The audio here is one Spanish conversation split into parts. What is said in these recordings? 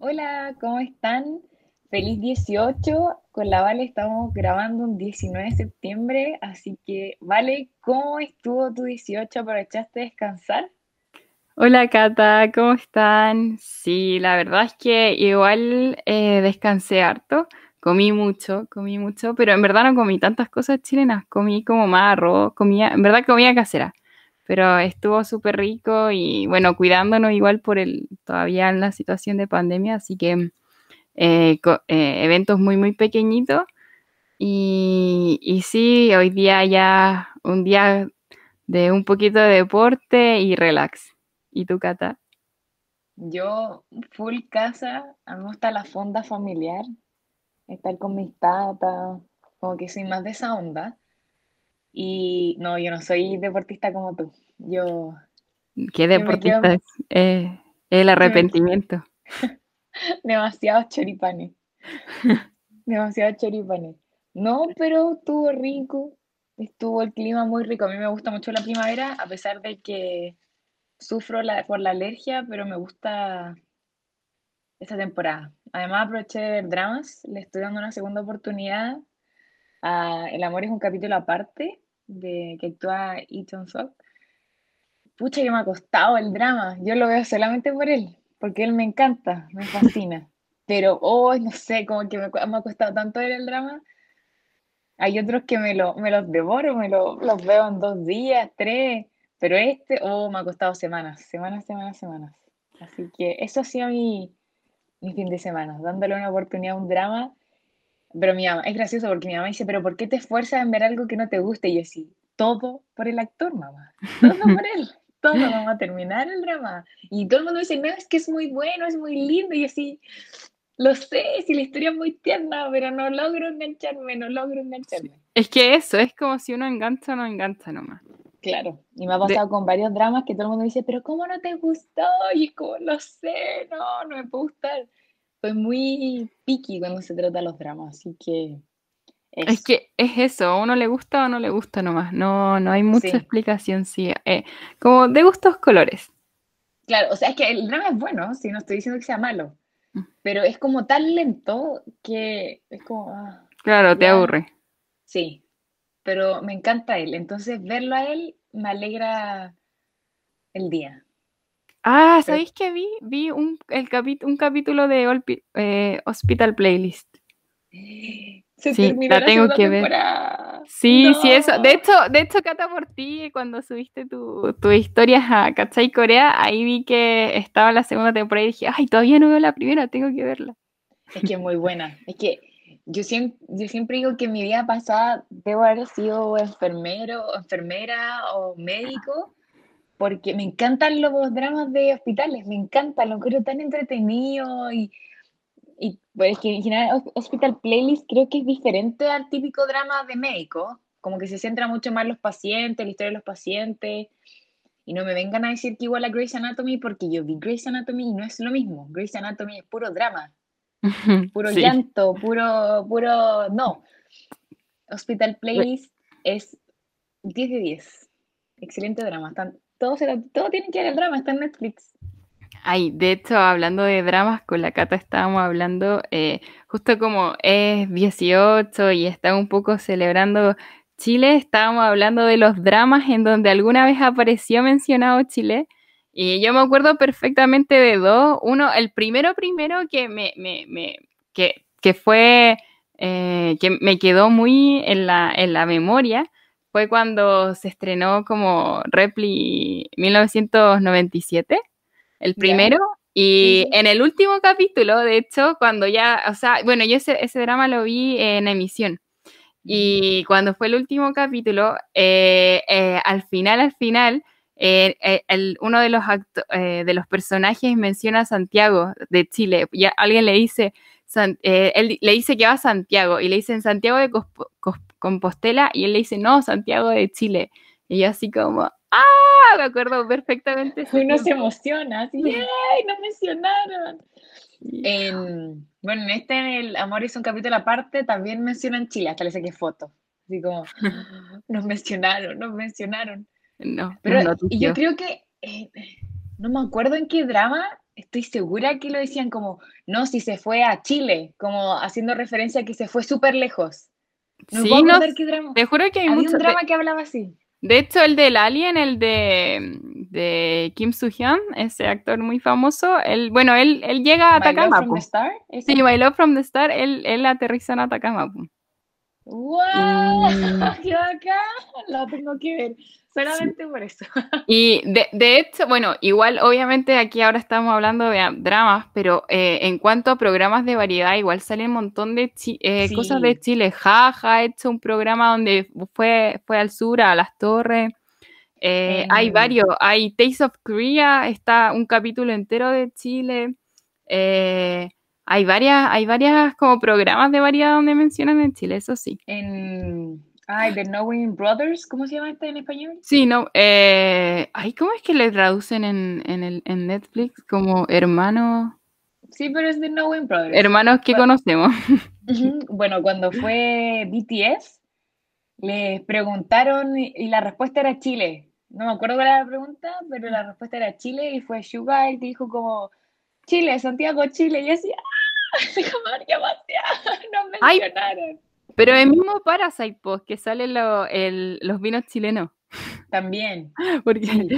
Hola, ¿cómo están? Feliz 18. Con la Vale estamos grabando un 19 de septiembre, así que, Vale, ¿cómo estuvo tu 18? ¿Aprovechaste de descansar? Hola Cata, ¿cómo están? Sí, la verdad es que igual eh, descansé harto, comí mucho, comí mucho, pero en verdad no comí tantas cosas chilenas, comí como más arroz, comía, en verdad comía casera, pero estuvo súper rico y bueno, cuidándonos igual por el, todavía en la situación de pandemia, así que eh, eh, eventos muy, muy pequeñitos. Y, y sí, hoy día ya un día de un poquito de deporte y relax. ¿Y tú, Cata? Yo, full casa, me gusta la fonda familiar, estar con mis tatas, como que soy más de esa onda. Y no, yo no soy deportista como tú. Yo. ¿Qué deportista es? Eh, el arrepentimiento. Demasiados choripanes. Demasiados choripanes. No, pero estuvo rico. Estuvo el clima muy rico. A mí me gusta mucho la primavera, a pesar de que sufro por la alergia, pero me gusta esta temporada. Además, aproveché de ver dramas. Le estoy dando una segunda oportunidad a El amor es un capítulo aparte, de que actúa Ethan Sock. Pucha, que me ha costado el drama. Yo lo veo solamente por él porque él me encanta, me fascina. Pero hoy, no sé, como que me, ha costado tanto ver el drama. Hay otros que me, lo, me los devoro, me lo, los veo en dos días, tres. Pero este, oh, me ha costado semanas, semanas, semanas, semanas. Así que eso ha sido mi, mi fin de semana, dándole una oportunidad a un drama. Pero mi mamá, es gracioso porque mi mamá dice, pero ¿por qué te esfuerzas en ver algo que no te guste? Y yo sí, todo por el actor, mamá. Todo por él todo vamos a terminar el drama. Y todo el mundo dice, no, es que es muy bueno, es muy lindo. Y así, lo sé, si la historia es muy tierna, pero no logro engancharme, no logro engancharme. Es que eso, es como si uno engancha o no engancha nomás. Claro, y me ha pasado con varios dramas que todo el mundo dice, pero ¿cómo no te gustó? Y como, lo sé, no, no me puede gustar. Fue muy picky cuando se trata de los dramas, así que es que es eso, a uno le gusta o no le gusta nomás, no, no hay mucha explicación, sí, eh, como de gustos colores. Claro, o sea, es que el drama es bueno, si no estoy diciendo que sea malo, mm. pero es como tan lento que es como... Ah, claro, te aburre. Sí, pero me encanta él, entonces verlo a él me alegra el día. Ah, ¿sabéis que vi? Vi un, el un capítulo de eh, Hospital Playlist. sí, la, tengo que ver. Sí, sí, eso. De hecho, de hecho, Cata, por ti, cuando subiste tus tu historias a Kachai Corea, ahí vi que estaba la segunda temporada y dije, ay, todavía no veo la primera, tengo que verla. Es que es muy buena. Es que yo siempre, yo siempre digo que en mi vida pasada debo haber sido enfermero, enfermera o médico, porque me encantan los dramas de hospitales, me encantan, lo creo tan entretenido y y pues que en general Hospital Playlist creo que es diferente al típico drama de médico, como que se centra mucho más los pacientes, la historia de los pacientes. Y no me vengan a decir que igual a Grey's Anatomy porque yo vi Grey's Anatomy y no es lo mismo. Grey's Anatomy es puro drama, puro llanto, puro, puro, no. Hospital Playlist es 10 de 10. Excelente drama. Están, todo, todo tiene que ver el drama, está en Netflix. Ay, de hecho, hablando de dramas, con la Cata estábamos hablando, eh, justo como es 18 y está un poco celebrando Chile, estábamos hablando de los dramas en donde alguna vez apareció mencionado Chile. Y yo me acuerdo perfectamente de dos. Uno, el primero, primero que me, me, me que, que, fue, eh, que me quedó muy en la, en la memoria, fue cuando se estrenó como Repli 1997 el primero. Y en el último capítulo, de hecho, cuando ya, o sea, bueno, yo ese, ese drama lo vi en emisión. Y cuando fue el último capítulo, eh, eh, al final, al final, eh, el, uno de los, de los personajes menciona a Santiago de Chile. Alguien le dice, él le dice que va a Santiago y le dicen Santiago de Compostela y él le dice, no, Santiago de Chile. Y yo así como, ¡ah! Me acuerdo perfectamente. Uno se emociona, así, ¡ay! No mencionaron. En, Bueno, en este, el Amor es un capítulo aparte, también mencionan Chile, hasta le saqué foto. Así como, nos mencionaron, nos mencionaron. No, Pero no, yo creo que, eh, no me acuerdo en qué drama, estoy segura que lo decían como, no, si se fue a Chile, como haciendo referencia a que se fue súper lejos. No Sí, no, qué drama. te juro que hay mucho. un drama que hablaba así. De, de hecho, el del Alien, el de, de Kim Soo-hyun, ese actor muy famoso, él, bueno, él, él llega a Atacama. from the Star. Sí, My Love from the Star, él, él aterriza en Atacama. ¡Wow! Mm. ¡Qué bacán! Lo tengo que ver. Solamente por eso. Y de, de hecho, bueno, igual obviamente aquí ahora estamos hablando de dramas, pero eh, en cuanto a programas de variedad, igual salen un montón de eh, cosas de. Chile. Jaja ha hecho un programa donde fue, fue al sur, a las torres. Eh, hay varios, hay Taste of Korea, está un capítulo entero de Chile. Eh, hay varias, hay varias como programas de variedad donde mencionan en Chile, eso sí. En. Ay, The Knowing Brothers, ¿cómo se llama este en español? Sí, no. Eh, ay, ¿cómo es que le traducen en, en, el, en Netflix? Como hermanos, Sí, pero es The Knowing Brothers. hermanos que Bueno. conocemos. Bueno, cuando fue BTS, les preguntaron y y la respuesta era Chile. No me acuerdo cuál era la pregunta, pero la respuesta era Chile y fue Suga que dijo como Chile, Santiago, Chile. Y así, ¡ah! Jamás, demasiado, nos Ay. Pero el mismo Parasite Post que salen lo- los vinos chilenos. También. Porque, Sí.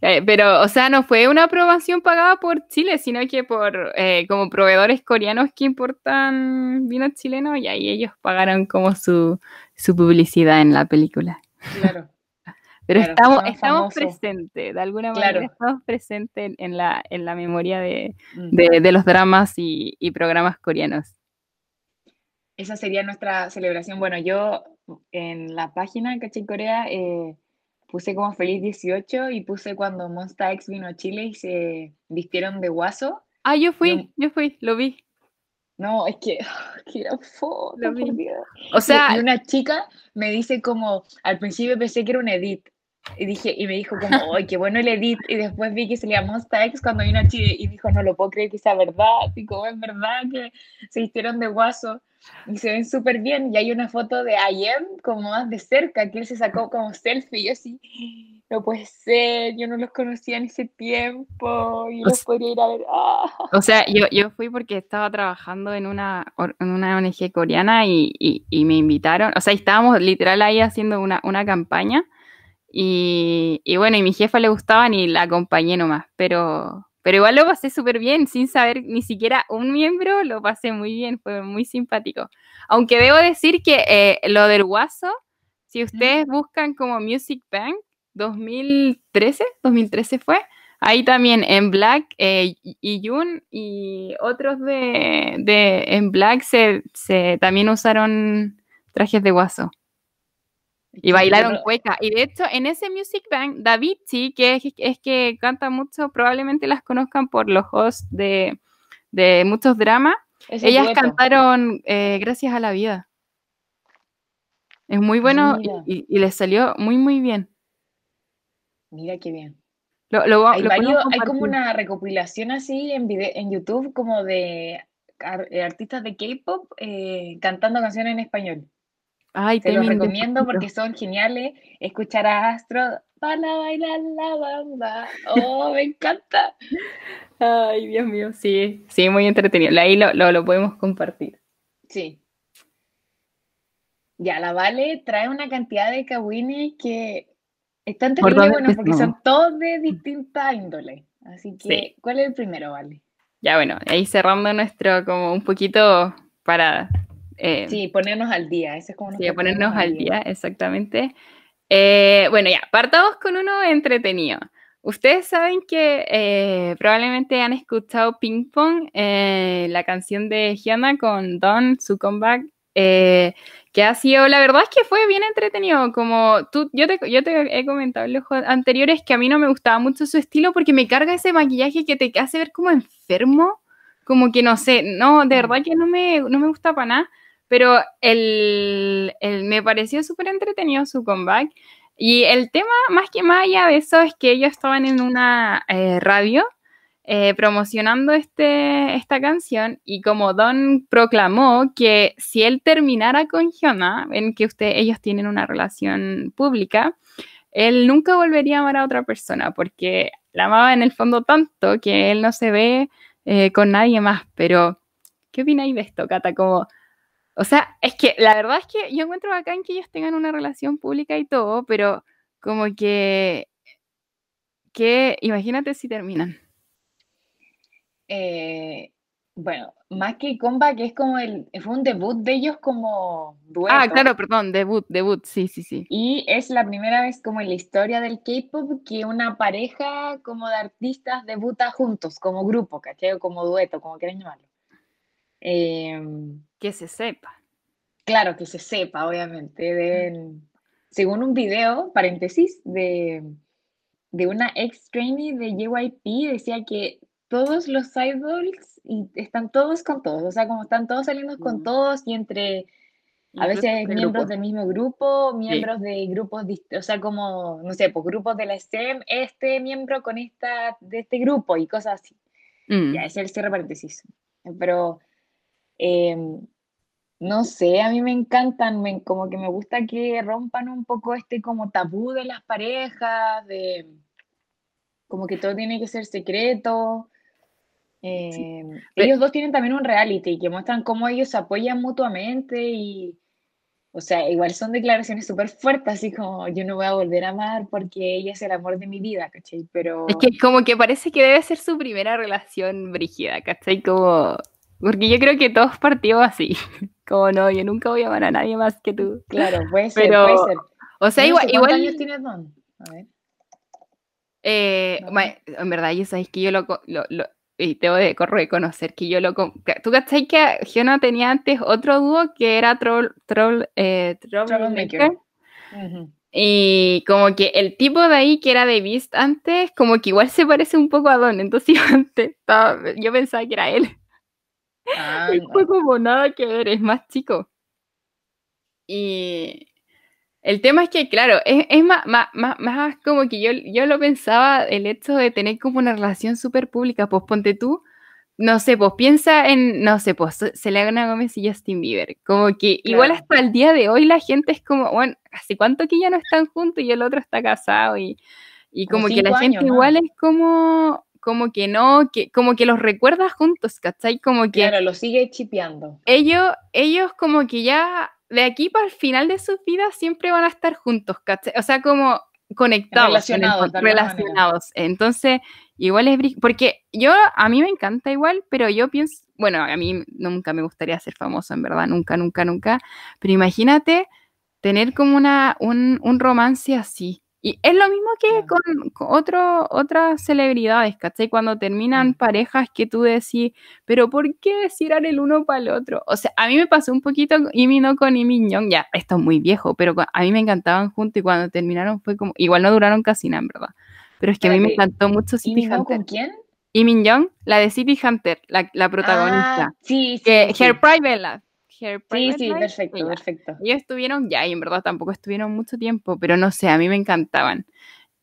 eh, pero, o sea, no fue una aprobación pagada por Chile, sino que por eh, como proveedores coreanos que importan vinos chilenos y ahí ellos pagaron como su, su publicidad en la película. Claro. Pero Claro, estamos, estamos presentes, de alguna manera Claro. estamos presentes en, la, en la memoria de, de, de los dramas y, y programas coreanos. Esa sería nuestra celebración. Bueno, yo en la página Caché Corea eh, puse como feliz 18 y puse cuando Monsta X vino a Chile y se vistieron de guaso. Ah, yo fui, Yo- yo fui, lo vi. No, es que, que era foto, por Dios. O Y- sea, y una chica me dice como, al principio pensé que era un edit. Y dije, y me dijo como, ¡ay, qué bueno el edit! Y después vi que se le Monsta X cuando vino a Chile y dijo, no lo puedo creer que sea verdad. Y como es verdad que se vistieron de guaso y se ven súper bien. Y hay una foto de IM como más de cerca, que él se sacó como selfie. Y yo así, no puede ser, yo no los conocía en ese tiempo y O los s- podría ir a ver. ¡Ah! o sea, yo, yo fui porque estaba trabajando en una, en una ONG coreana y, y- y me invitaron. O sea, estábamos literal ahí haciendo una, una campaña. Y, y bueno, y mi jefa le gustaban y la acompañé nomás. Pero, pero igual lo pasé súper bien, sin saber ni siquiera un miembro, lo pasé muy bien, fue muy simpático. Aunque debo decir que eh, lo del guaso, si ustedes buscan como Music Bank 2013, 2013 fue, ahí también en Black eh, y Jun y otros de, de en Black se, se también usaron trajes de guaso. Y bailaron cueca. Y de hecho, en ese Music Bank, David, sí, que es, es que canta mucho, probablemente las conozcan por los hosts de, de muchos dramas. Ellas cantaron eh, Gracias a la vida. Es muy bueno y, y- les salió muy, muy bien. Mira qué bien. Lo, lo, va- Hay, lo podemos varios, hay como una recopilación así en, vide- en YouTube como de eh, artistas de K-pop eh, cantando canciones en español. Ay, Se los recomiendo porque son geniales. Escuchar a Astro para bailar la bamba. Oh, me encanta. Ay, Dios mío, sí, sí, muy entretenido. Ahí lo, lo, lo podemos compartir. Sí. Ya, la Vale trae una cantidad de kawines que están ¿Por terrible dónde buenos porque son todos de distinta índole. Así que, Sí. ¿cuál es el primero, Vale? Ya, bueno, ahí cerrando nuestro, como un poquito para eh, Sí, ponernos al día. Ese es como Sí, ponernos al día, exactamente. Eh, bueno, ya, partamos con uno entretenido. Ustedes saben que eh, probablemente han escuchado Ping Pong, eh, la canción de Hyuna con Don, su comeback, eh, que ha sido, la verdad es que fue bien entretenido. Como tú, yo te, yo te he comentado en los anteriores que a mí no me gustaba mucho su estilo porque me carga ese maquillaje que te hace ver como enfermo, como que no sé, no, de verdad que no me, no me gusta para nada. Pero el, el- me pareció súper entretenido su comeback. Y el tema, más que más allá de eso, es que ellos estaban en una eh, radio eh, promocionando este, esta canción y como Don proclamó que si él terminara con Hyuna, en que usted, ellos tienen una relación pública, él nunca volvería a amar a otra persona porque la amaba en el fondo tanto que él no se ve eh, con nadie más. Pero, ¿qué opináis de esto, Cata? Como, o sea, es que la verdad es que yo encuentro bacán que ellos tengan una relación pública y todo, pero como que, que imagínate si terminan. Eh, bueno, más que comba, que es como el, fue un debut de ellos como dueto. Ah, claro, perdón, debut, debut, sí, sí, sí. Y es la primera vez como en la historia del K-pop que una pareja como de artistas debuta juntos, como grupo, ¿cachai? O como dueto, como quieran llamarlo. Em, que se sepa. Claro, que se sepa, obviamente. según un video, paréntesis, de, de una ex trainee de JYP, decía que todos los idols y están todos con todos, o sea, como están todos saliendo con todos y entre a veces miembros del mismo grupo, miembros de grupos, o sea, como, no sé, pues grupos de la STEM, este miembro con esta, de este grupo y cosas así. Mm. Ya, ese es el cierre paréntesis. Pero, em, no sé, a mí me encantan, me, como que me gusta que rompan un poco este como tabú de las parejas, de como que todo tiene que ser secreto. Eh, ellos dos tienen también un reality que muestran cómo ellos se apoyan mutuamente y, o sea, igual son declaraciones súper fuertes, así como yo no voy a volver a amar porque ella es el amor de mi vida, ¿cachai? Pero... Es que como que parece que debe ser su primera relación brígida, ¿cachai? Como... Porque yo creo que todos partimos así, como no, yo nunca voy a amar a nadie más que tú. Claro, puede ser, puede ser. O sea, igual... ¿Cuántos años tienes, Don? A ver. Eh, en verdad, yo sabéis que yo lo, lo, y tengo de reconocer que yo lo... ¿Tú cachai que no tenía antes otro dúo que era Troll, troll, eh, Troublemaker? Y como que el tipo de ahí que era de Beast antes, como que igual se parece un poco a Don. Entonces yo antes yo pensaba que era él. Ah, y fue como nada que ver, es más chico. Y el tema es que, claro, es, más, más, más, como que yo, yo lo pensaba, el hecho de tener como una relación súper pública, pues ponte tú, no sé, pues piensa en, no sé, pues Selena Gómez y Justin Bieber, como que igual hasta el día de hoy la gente es como, bueno, ¿hace cuánto que ya no están juntos y el otro está casado? Y, y como, que la gente igual es como, como que no, que, como que los recuerda juntos, ¿cachai? Como que... Claro, lo sigue chipeando. Ellos, ellos como que ya de aquí para el final de sus vidas siempre van a estar juntos, ¿cachai? O sea, como conectados, relacionados. relacionados. Entonces, igual es porque yo, a mí me encanta igual, pero yo pienso, bueno, a mí nunca me gustaría ser famoso, en verdad, nunca, nunca, nunca, pero imagínate tener como una, un, un romance así, y es lo mismo que con, otro, otras celebridades, ¿cachai? Cuando terminan mm. parejas que tú decís, pero ¿por qué decir el uno para el otro? O sea, a mí me pasó un poquito Imi no con Imi Young, ya, esto es muy viejo, pero a mí me encantaban juntos y cuando terminaron fue como, igual no duraron casi nada, en verdad. Pero es que a mí me encantó mucho City Hunter. con quién? Imi Young, la de City Hunter, la, la protagonista. Ah, sí, sí. Que Her Private Life Sí, sí, perfecto, perfecto. Ellos estuvieron ya, y en verdad tampoco estuvieron mucho tiempo, pero no sé, a mí me encantaban.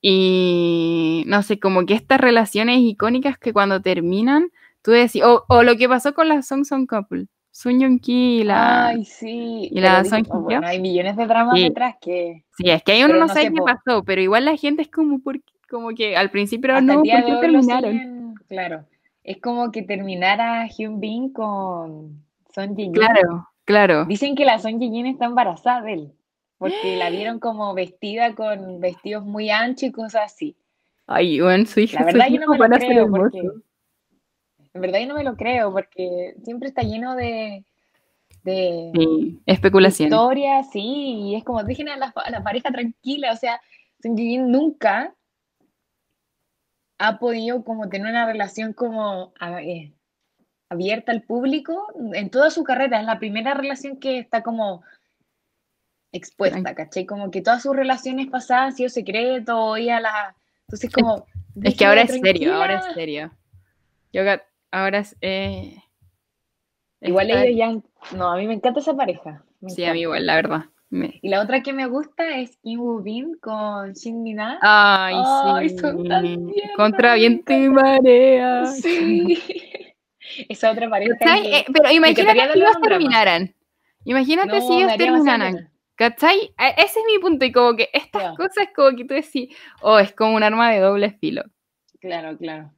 Y no sé, como que estas relaciones icónicas que cuando terminan, tú decís, o, o lo que pasó con la Song Song Couple. Sun Young Ki y la. Ay, sí. Y la Song oh, bueno, hay millones de dramas detrás que. Sí, es que hay uno no, sabe qué pasó, pero igual la gente es como, por, como que al principio no, ¿por qué terminaron? claro. Es como que terminara Hyun Bin con son Claro, claro. Dicen que la Son Jin está embarazada de él, porque la vieron como vestida con vestidos muy anchos y cosas así. Ay, bueno, su hija. La verdad yo no me lo creo porque... En verdad yo no me lo creo porque siempre está lleno de... De, sí, especulación. Historia, sí, y es como, dejen a la, pareja tranquila, o sea, Son Jin nunca ha podido como tener una relación como eh, abierta al público en toda su carrera. Es la primera relación que está como expuesta, ¿caché? Como que todas sus relaciones pasadas han sido secreto y a la... Entonces como... Es que ahora es serio, ahora es serio. Yo ahora es... Eh, igual ellos ya... No, a mí me encanta esa pareja. Sí, a mí igual, la verdad. Me- Y la otra que me gusta es Kim Woo Bin con Shin Mina. Ay, Ay, sí. son tan tiernos, Contra me viento y marea. Sí. Esa otra pareja que- Eh, pero imagínate encantaría si ellos terminaran. Imagínate No, si ellos terminaran. ¿Cachai? A- Ese es mi punto. Y como que estas Ya. cosas, como que tú decís, oh, es como un arma de doble filo. Claro, claro.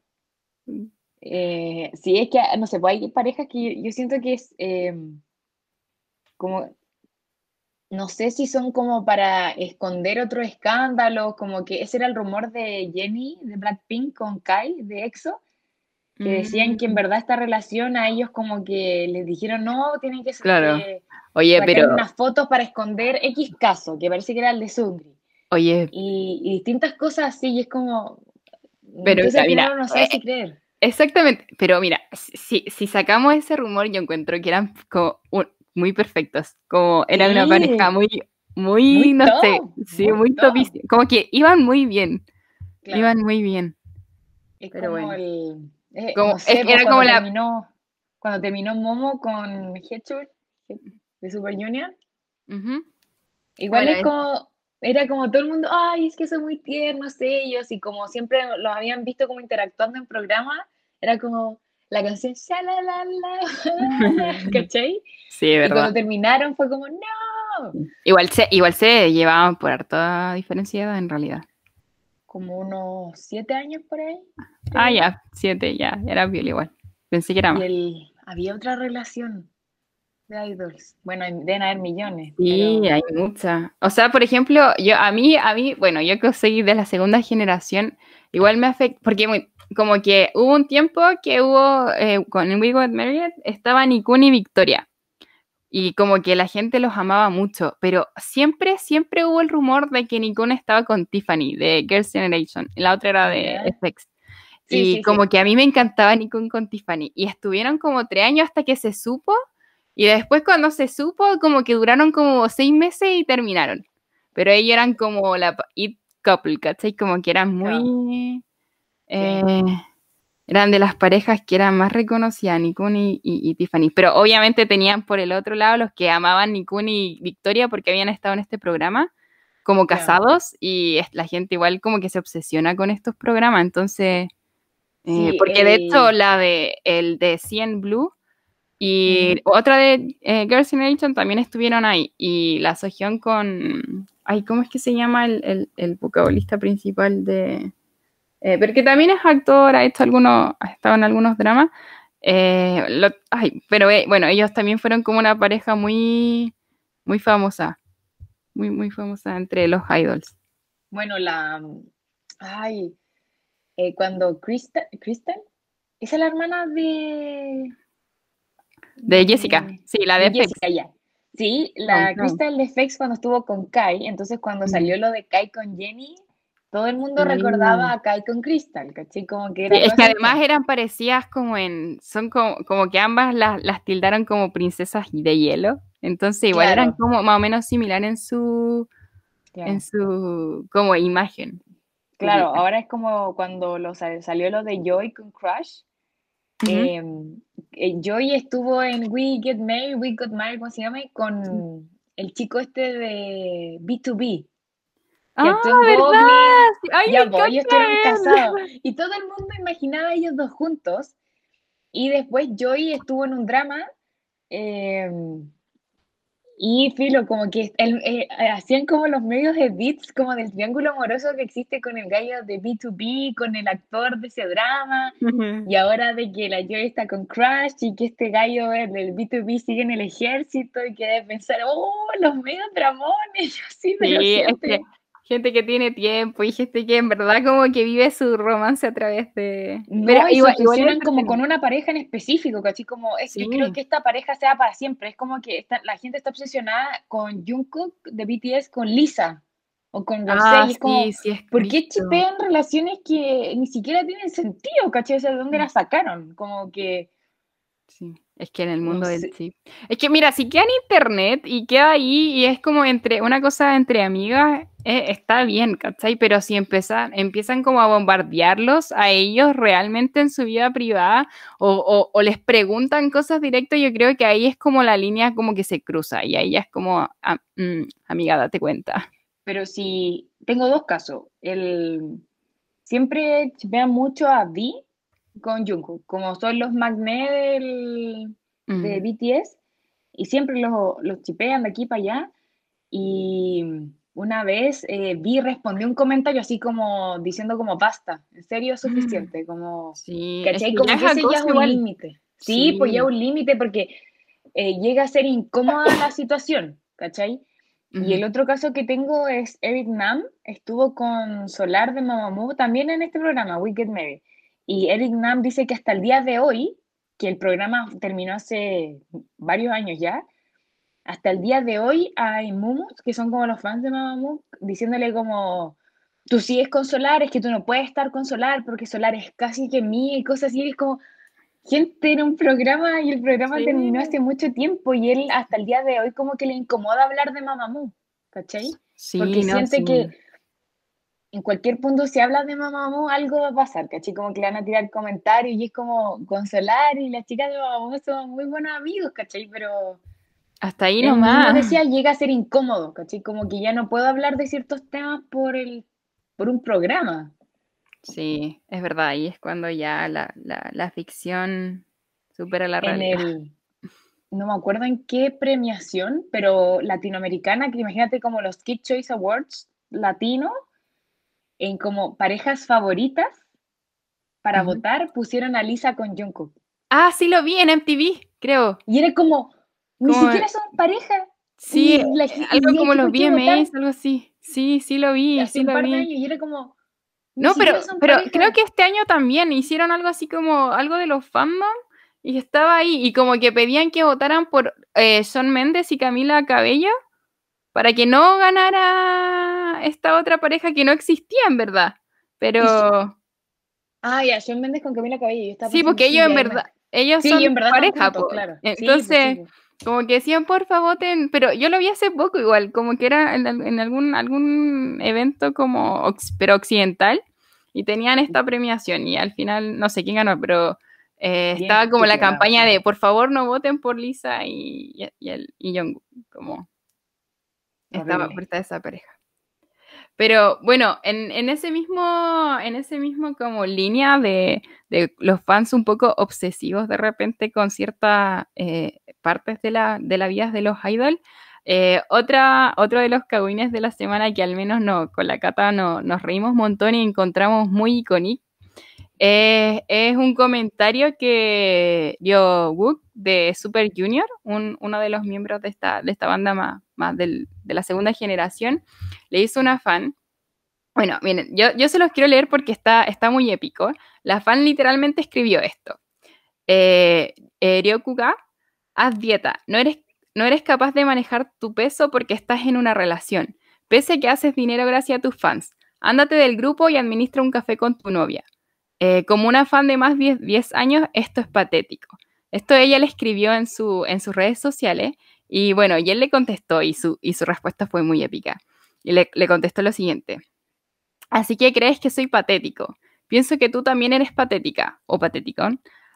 Mm. Eh, sí, es que, no sé, pues hay parejas que yo, yo siento que es eh, como, no sé si son como para esconder otro escándalo, como que ese era el rumor de Jenny, de Blackpink, con Kai, de EXO, que decían que en verdad esta relación a ellos como que les dijeron, no, tienen que, Claro. que Oye, sacar pero, unas fotos para esconder X caso, que parece que era el de Sungri. oye, Y, y distintas cosas así, y es como... Pero, entonces mira, no eh, si creer. exactamente. Pero mira, si, si sacamos ese rumor, yo encuentro que eran como un- muy perfectos. Como eran una pareja muy, muy, Muy no sé, sí, muy top. Como que iban muy bien. Claro. Iban muy bien. Es Pero como bueno. el. Eh, Como- no es sé, que pues, era como la- terminó, cuando terminó Momo con Heechul de Super Junior. Igual Bueno, es como. Era como todo el mundo, ay, es que son muy tiernos ellos. Y como siempre los habían visto como interactuando en programa, era como la canción, "Shalalala", ¿cachai? Sí, Y verdad. cuando terminaron fue como, no. Igual se, igual se llevaban por harta diferencia de edad, en realidad. Como unos siete años por ahí. Ah, ya, siete, ya, era viola igual. Pensé que era Y más. el, había otra relación de idols. Bueno, deben haber millones. Sí, pero- hay muchas. O sea, por ejemplo, yo a mí, a mí, bueno, yo que soy de la segunda generación, igual me afecta, porque muy- como que hubo un tiempo que hubo, eh, con We Got Married, estaba Nikun y Victoria. Y como que la gente los amaba mucho, pero siempre, siempre hubo el rumor de que Nikun estaba con Tiffany, de Girls' Generation, la otra era de. FX. Sí, y sí, sí. como que a mí me encantaba Nikun con Tiffany. Y estuvieron como tres años hasta que se supo. Y después cuando se supo, como que duraron como seis meses y terminaron. Pero ellos eran como la it couple, ¿cachai? Como que eran muy... eh, eran de las parejas que eran más reconocidas, Nikun y, y- y Tiffany. Pero obviamente tenían por el otro lado los que amaban Nikun y Victoria porque habían estado en este programa como casados y la gente igual como que se obsesiona con estos programas. Entonces... Eh, Sí, porque de hecho la de el de CN Blue y otra de eh, Girls' Generation también estuvieron ahí. Y la Sohyun con. Ay, ¿cómo es que se llama el, el, el vocalista principal de. Eh, pero que también es actor, ha hecho algunos, ha estado en algunos dramas. Eh, lo- ay, pero eh, bueno, ellos también fueron como una pareja muy, muy famosa. Muy, muy famosa entre los idols. Bueno, la. Ay. eh, cuando Crystal. ¿Crystal? Esa es la hermana de. De Jessica, sí, la de, FX. Jessica, ya. Sí, la. Crystal de FX cuando estuvo con Kai. Entonces, cuando Mm. salió lo de Kai con Jenny, todo el mundo recordaba a Kai con Crystal, ¿cachai? Como que era. Es que además eran parecidas como en, son como, como que ambas las, las tildaron como princesas de hielo, entonces igual eran como más o menos similar en su, Claro. en su, como imagen. Claro, ahora es como cuando lo sal- salió lo de Joy con Crush. Em, eh, Joy estuvo en We Get Married, We Got Married, ¿cómo se llama? Con el chico este de B2B. Que Ah, ¿verdad? Ay, Ya, me pues, ellos estuvieron casados. Y todo el mundo imaginaba a ellos dos juntos. Y después Joy estuvo en un drama. em, y filo, como que el- eh, hacían como los medios de beats, como del triángulo amoroso que existe con el gallo de B2B, con el actor de ese drama. Y ahora de que la Joy está con Crash y que este gallo el del B2B sigue en el ejército y que debe pensar, oh, los medios dramones, yo sí, pero Sí, es siempre. que gente que tiene tiempo y gente que en verdad como que vive su romance a través de... No, Pero y igual- igual como con una pareja en específico, ¿cachai? Como es que Sí. creo que esta pareja sea para siempre. Es como que esta- la gente está obsesionada con Jungkook de BTS, con Lisa o con Rosé. Ah, como, sí, es ¿por qué chipean relaciones que ni siquiera tienen sentido, ¿cachai? O sea, ¿de dónde las sacaron? Como que Sí. Es que en el mundo No del sé. chip. Es que mira, si queda en internet y queda ahí y es como entre una cosa entre amigas, eh, está bien, ¿cachai? Pero si empiezan, empiezan como a bombardearlos a ellos realmente en su vida privada o, o- o les preguntan cosas directas, yo creo que ahí es como la línea como que se cruza y ahí ya es como, ah, mm, amiga, date cuenta. Pero si tengo dos casos. El siempre vean mucho a V con Jungkook, como son los magné del, de BTS, y siempre los, los chipean de aquí para allá. Y una vez eh, Vi respondió un comentario así como diciendo como basta, en serio es mm, suficiente, como, Sí, ¿cachai? que Como que es ese ya es un límite. Sí, pues ya Sí. un límite porque eh, llega a ser incómoda la situación, ¿cachai? Y el otro caso que tengo es Eric Nam, estuvo con Solar de Mamamoo también en este programa, We Get Married. Y Eric Nam dice que hasta el día de hoy, que el programa terminó hace varios años ya, hasta el día de hoy hay mumus, que son como los fans de Mamamoo, diciéndole como, tú sigues con Solar, es que tú no puedes estar con Solar porque Solar es casi que mía y cosas así, es como, gente en un programa y el programa terminó Sí. hace mucho tiempo y él hasta el día de hoy como que le incomoda hablar de Mamamoo, ¿cachai? Sí, Porque no, siente sí. que en cualquier punto si hablas de Mamamoo algo va a pasar, ¿cachai? Como que le van a tirar comentarios y es como consolar y las chicas de Mamamoo son muy buenos amigos, ¿cachai? Pero Hasta ahí nomás. decía llega a ser incómodo, ¿cachai? Como que ya no puedo hablar de ciertos temas por el por un programa. Sí, es verdad, y es cuando ya la, la, la ficción supera la En realidad. el no me acuerdo en qué premiación, pero latinoamericana, que imagínate como los Kid Choice Awards latino, en como parejas favoritas para votar, pusieron a Lisa con Jungkook. Ah, sí lo vi en MTV, creo. Y era como, ni Como- siquiera son pareja. Sí, la- y algo como los VMAs, algo así. Sí, sí lo vi, hace sí un lo par de vi. años y era como, No, pero, pero pareja. creo que este año también hicieron algo así como algo de los fandom y estaba ahí y como que pedían que votaran por eh, Mendes y Camila Cabello para que no ganara esta otra pareja que no existía en verdad. Pero Ah, ya, Shawn Mendes con Camila Cabello. sí, porque ellos en verdad, ellos Sí, son en verdad pareja, juntos, claro. Pues, sí, Entonces, pues. como que decían, porfa, voten, pero yo lo vi hace poco igual, como que era en, al- en algún, algún evento como, pero occidental, y tenían esta premiación, y al final, no sé quién ganó, pero eh, Bien estaba como la campaña de, por favor, no voten por Lisa y, y, y, el- y como estaba por esta esa pareja. Pero bueno, en, en ese mismo, en ese mismo como línea de, de los fans un poco obsesivos de repente con ciertas eh, partes de la, de la vida de los idol, eh, otra, otro de los cagüines de la semana que al menos no, con la cata no, nos reímos un montón y encontramos muy icónico, es un comentario que dio Wook de Super Junior, un- uno de los miembros de esta, de esta banda más, más del- de la segunda generación, le hizo una fan. Bueno, miren, yo, yo se los quiero leer porque está, está muy épico. La fan literalmente escribió esto. Eh, eh, haz dieta. No eres, no eres capaz de manejar tu peso porque estás en una relación. Pese a que haces dinero gracias a tus fans. Ándate del grupo y administra un café con tu novia. Eh, como una fan de más de 10 años, esto es patético. Esto ella le escribió en, su, en sus redes sociales y bueno, y él le contestó y su, y su respuesta fue muy épica. Y le, contestó lo siguiente. Así que crees que soy patético. Pienso que tú también eres patética o patético.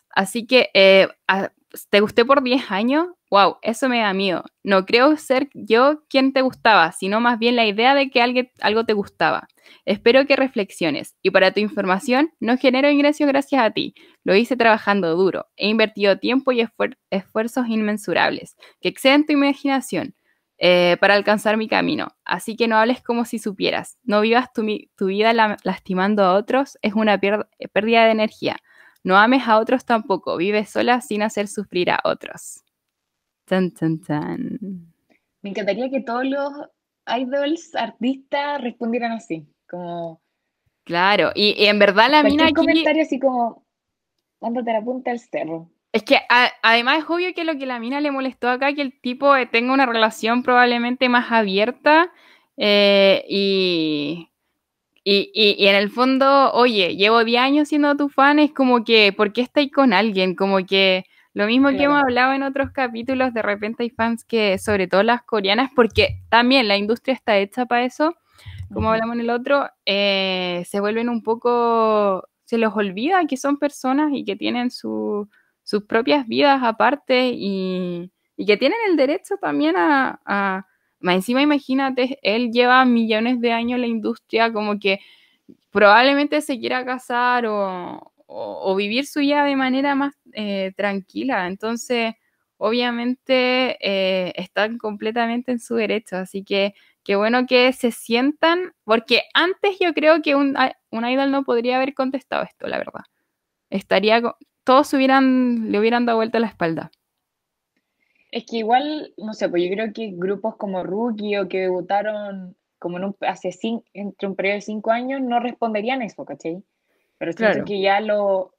Así que eh, a- te gusté por 10 años. Wow, eso me da miedo. No creo ser yo quien te gustaba, sino más bien la idea de que alguien, algo te gustaba. Espero que reflexiones. Y para tu información, no genero ingresos gracias a ti. Lo hice trabajando duro. He invertido tiempo y esfuer- esfuerzos inmensurables que exceden tu imaginación eh, para alcanzar mi camino. Así que no hables como si supieras. No vivas tu, vida la- lastimando a otros. Es una pier- pérdida de energía. No ames a otros tampoco. Vive sola sin hacer sufrir a otros. Tan, tan, tan. Me encantaría que todos los idols, artistas, respondieran así. Como Claro, y, y en verdad la mina aquí... comentario así como, ándate la punta del cerro. Es que a- además es obvio que lo que la mina le molestó acá, que el tipo eh, tenga una relación probablemente más abierta eh, y, y, y- y en el fondo, oye, llevo 10 años siendo tu fan, es como que, ¿por qué estáis con alguien? Como que Lo mismo que hemos hablado en otros capítulos, de repente hay fans que, sobre todo las coreanas, porque también la industria está hecha para eso, como hablamos en el otro, eh, se vuelven un poco, se los olvida que son personas y que tienen sus propias vidas aparte y, que tienen el derecho también a, a, encima imagínate, él lleva millones de años en la industria, como que probablemente se quiera casar o, o, vivir su vida de manera más eh, tranquila. Entonces, obviamente, eh, están completamente en su derecho. Así que qué bueno que se sientan, porque antes yo creo que un, un idol no podría haber contestado esto, la verdad. Estaría, todos hubieran, le hubieran dado vuelta la espalda. Es que igual, no sé, pues yo creo que grupos como Rookie o que debutaron como en un, hace cinco, entre un periodo de cinco años no responderían eso, ¿cachai? Pero siento que ya los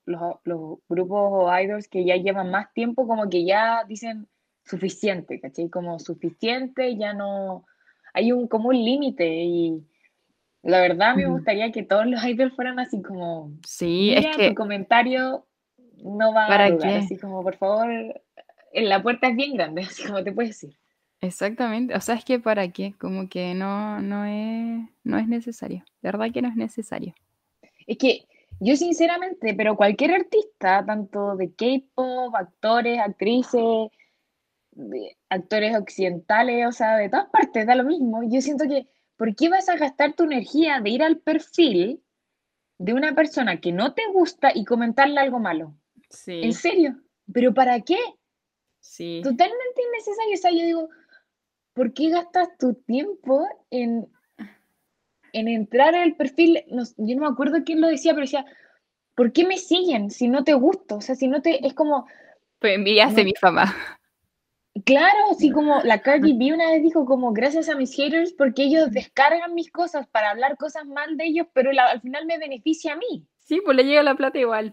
grupos o idols que ya llevan más tiempo, como que ya dicen suficiente, ¿cachai? Como suficiente, ya no. Hay un, como un límite y la verdad me gustaría que todos los idols fueran así como. Sí, es que. Tu comentario no va ¿Para a qué? así como, por favor, en la puerta es bien grande, así como te puedes decir. Exactamente, o sea, es que para qué, como que no, no es, no es necesario, de verdad que no es necesario. Es que yo sinceramente, pero cualquier artista, tanto de K-pop, actores, actrices, actores occidentales, o sea, de todas partes, da lo mismo. Yo siento que, ¿por qué vas a gastar tu energía de ir al perfil de una persona que no te gusta y comentarle algo malo? Sí. ¿En serio? ¿Pero para qué? Sí. Totalmente innecesario. O sea, yo digo, ¿por qué gastas tu tiempo en en entrar al perfil, yo no me acuerdo quién lo decía, pero decía, ¿por qué me siguen si no te gusto? O sea, si no te, es como... Pues envidiaste mi fama. Claro, así como la Cardi B una vez dijo como gracias a mis haters porque ellos descargan mis cosas para hablar cosas mal de ellos, pero al final me beneficia a mí. Sí, pues le llega la plata igual.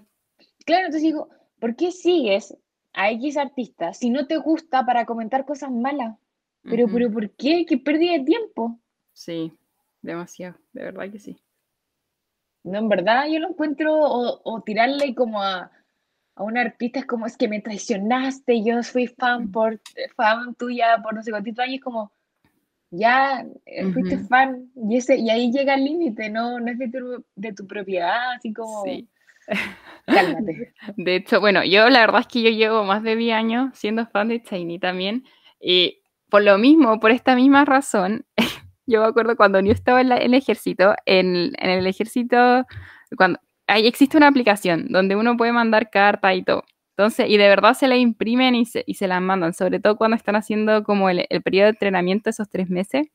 Claro, entonces digo, ¿por qué sigues a X artista si no te gusta para comentar cosas malas? Pero, pero ¿por qué? ¿Qué pérdida de tiempo? Sí demasiado, de verdad que sí. No, en verdad yo lo encuentro, o, tirarle como a, a un artista es como, es que me traicionaste, yo fui fan por fan tuya por no sé cuántos años, como, ya eh, fuiste fan, y, ese, y ahí llega el límite, no, no es de tu, de tu propiedad, así como... Sí. Cálmate. De hecho, bueno, yo la verdad es que yo llevo más de 10 años siendo fan de Tiny también, y por lo mismo, por esta misma razón, yo me acuerdo cuando yo estaba en, el ejército, en, el ejército, cuando ahí existe una aplicación donde uno puede mandar carta y todo. Entonces, y de verdad se la imprimen y se, y se las mandan, sobre todo cuando están haciendo como el, periodo de entrenamiento esos tres meses.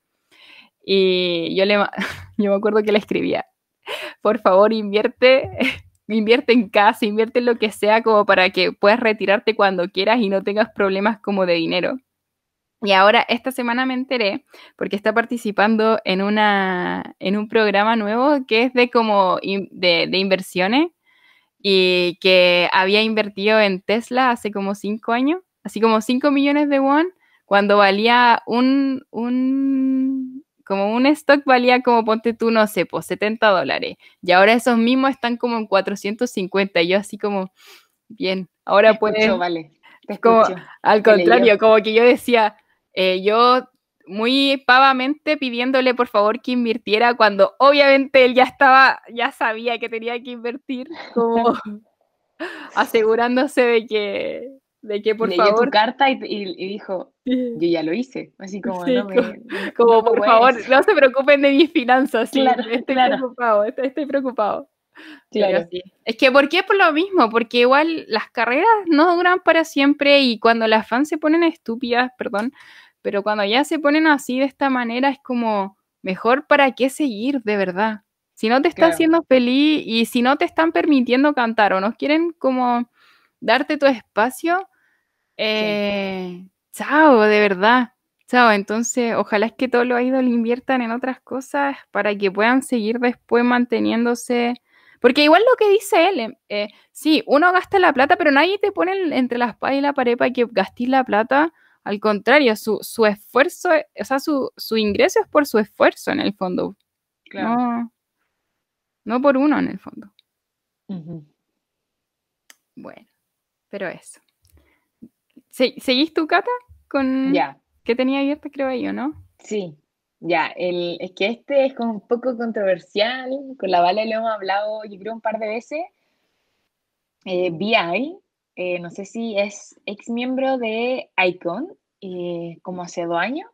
Y yo, le, yo me acuerdo que le escribía, por favor invierte, invierte en casa, invierte en lo que sea como para que puedas retirarte cuando quieras y no tengas problemas como de dinero. Y ahora esta semana me enteré porque está participando en, una, en un programa nuevo que es de como de, inversiones y que había invertido en Tesla hace como cinco años, así como cinco millones de won, cuando valía un, un, como un stock valía como ponte tú, no sé, pues 70 dólares. Y ahora esos mismos están como en 450. Y yo así como, bien, ahora puedo... Vale. como, al contrario, como que yo decía, eh, yo muy pavamente pidiéndole por favor que invirtiera cuando obviamente él ya estaba, ya sabía que tenía que invertir, como asegurándose de que, de que por Leyó favor. tu carta y, dijo, yo ya lo hice, así como, no me, como, por favor, no se preocupen de mis finanzas, estoy preocupado, estoy, preocupado. Claro. Es que, ¿por qué? Por lo mismo, porque igual las carreras no duran para siempre y cuando las fans se ponen estúpidas, perdón, pero cuando ya se ponen así de esta manera es como, mejor para qué seguir de verdad. Si no te está haciendo feliz y si no te están permitiendo cantar o no quieren como darte tu espacio, eh, chao, de verdad. Chao, entonces ojalá es que todos los idols inviertan en otras cosas para que puedan seguir después manteniéndose. Porque igual lo que dice él, eh, sí, uno gasta la plata, pero nadie te pone entre la espada y la pared para que gastes la plata al contrario, su, esfuerzo, o sea, su, ingreso es por su esfuerzo en el fondo. No, no por uno en el fondo. Bueno, pero eso. ¿Seguís tu cata? Con... Ya. Que tenía abierta, creo yo, ¿no? Sí, ya. El, es que este es un poco controversial. Con la Vale lo hemos hablado, yo creo, un par de veces. Eh, BI, eh, no sé si es ex miembro de Icon, eh, como hace dos años.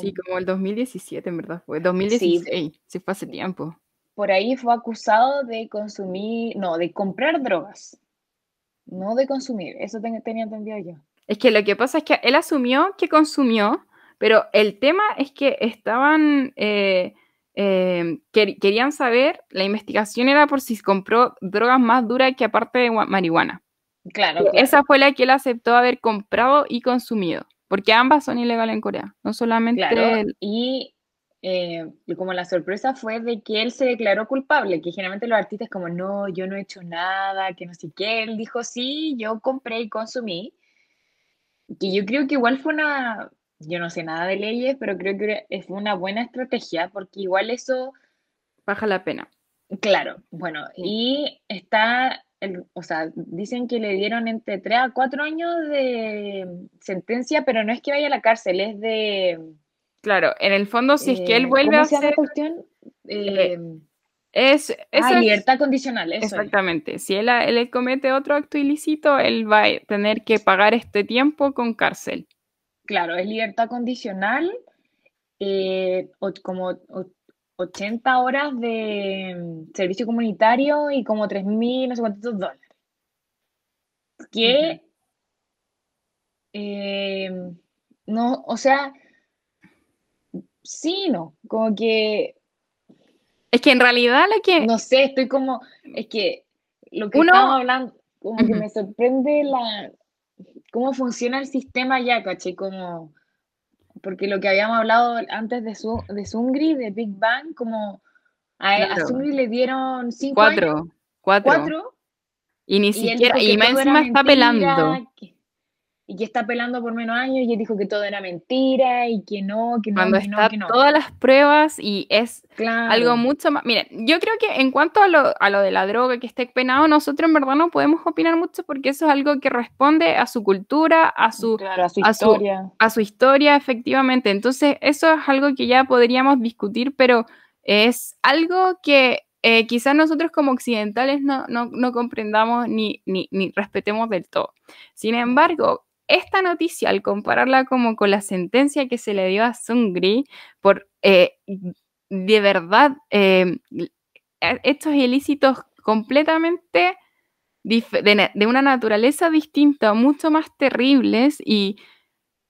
Sí, como el 2017, en verdad fue. 2016, sí, fue hace tiempo. Por ahí fue acusado de consumir, no, de comprar drogas, no de consumir. Eso tenía entendido yo. Es que lo que pasa es que él asumió que consumió, pero el tema es que estaban, eh, eh, querían saber, la investigación era por si compró drogas más duras que aparte de marihuana. Claro, Esa fue la que él aceptó haber comprado y consumido, porque ambas son ilegales en Corea, no solamente... Claro, y eh, como la sorpresa fue de que él se declaró culpable, que generalmente los artistas como, no, yo no he hecho nada, que no sé qué, él dijo, sí, yo compré y consumí, que yo creo que igual fue una, yo no sé nada de leyes, pero creo que fue una buena estrategia, porque igual eso... Baja la pena. Claro, bueno, y está o sea, dicen que le dieron entre 3 a 4 años de sentencia, pero no es que vaya a la cárcel, es de... Claro, en el fondo, si es que él eh, vuelve a hacer... cuestión? Eh, eh, es, ah, libertad condicional, eso Exactamente. Si él, él, comete otro acto ilícito, él va a tener que pagar este tiempo con cárcel. Claro, es libertad condicional, o, como 80 horas de mm, servicio comunitario y como 3.000, no sé cuántos dólares. Que, em, no, o sea, sí, no, como que... Es que en realidad lo que... No sé, estoy como, es que lo que estamos hablando, como que me sorprende la, cómo funciona el sistema ya, caché, como porque lo que habíamos hablado antes de, su, de Sungri, de Big Bang, como a, Sungri le dieron cinco cuatro, años, cuatro. cuatro. Y ni siquiera, y más encima está pelando y que está pelando por menos años y él dijo que todo era mentira y que no, que no, Cuando que está no, que no. todas las pruebas y es algo mucho más... Miren, yo creo que en cuanto a lo, a lo de la droga que esté penado, nosotros en verdad no podemos opinar mucho porque eso es algo que responde a su cultura, a su, a su historia. a su historia, efectivamente. Entonces, eso es algo que ya podríamos discutir, pero es algo que eh, quizás nosotros como occidentales no, no, no comprendamos ni, ni, ni, respetemos del todo. Sin embargo, esta noticia, al compararla como con la sentencia que se le dio a Sungri por eh, de verdad eh, estos ilícitos completamente de, una naturaleza distinta, mucho más terribles y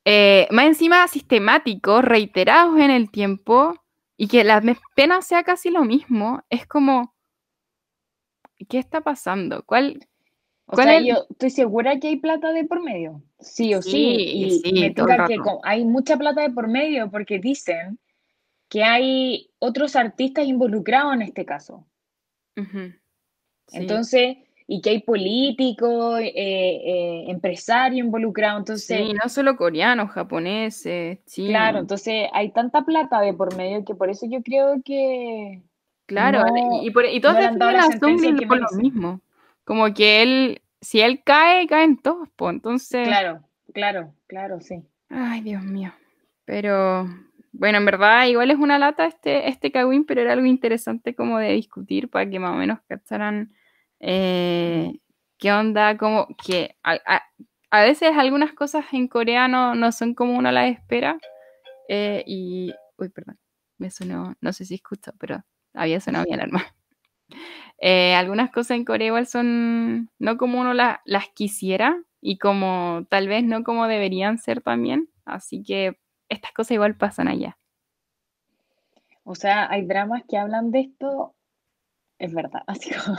eh, más encima sistemáticos, reiterados en el tiempo, y que la pena sea casi lo mismo, es como, ¿qué está pasando? ¿Cuál, o sea, yo estoy segura que hay plata de por medio, sí o sí. y me toca que hay mucha plata de por medio porque dicen que hay otros artistas involucrados en este caso. Entonces, y que hay políticos, eh, eh, empresarios involucrados. Entonces, sí, no solo coreanos, japoneses, chinos. Claro, entonces hay tanta plata de por medio que por eso yo creo que. Claro, y, por, y todos no por lo mismo. Como que él, si él cae, caen todos, pues entonces. Claro, claro, claro, sí. Ay, Dios mío. Pero, bueno, en verdad, igual es una lata este, este Kawin, pero era algo interesante como de discutir para que más o menos cacharan eh, qué onda, como que a, veces algunas cosas en coreano no son como uno las espera. Eh, y, uy, perdón, me sonó, no sé si escucho, pero había sonado mi alarma. Eh, algunas cosas en Corea igual son no como uno las quisiera y como tal vez no como deberían ser también. Así que estas cosas igual pasan allá. O sea, hay dramas que hablan de esto, es verdad. Así como...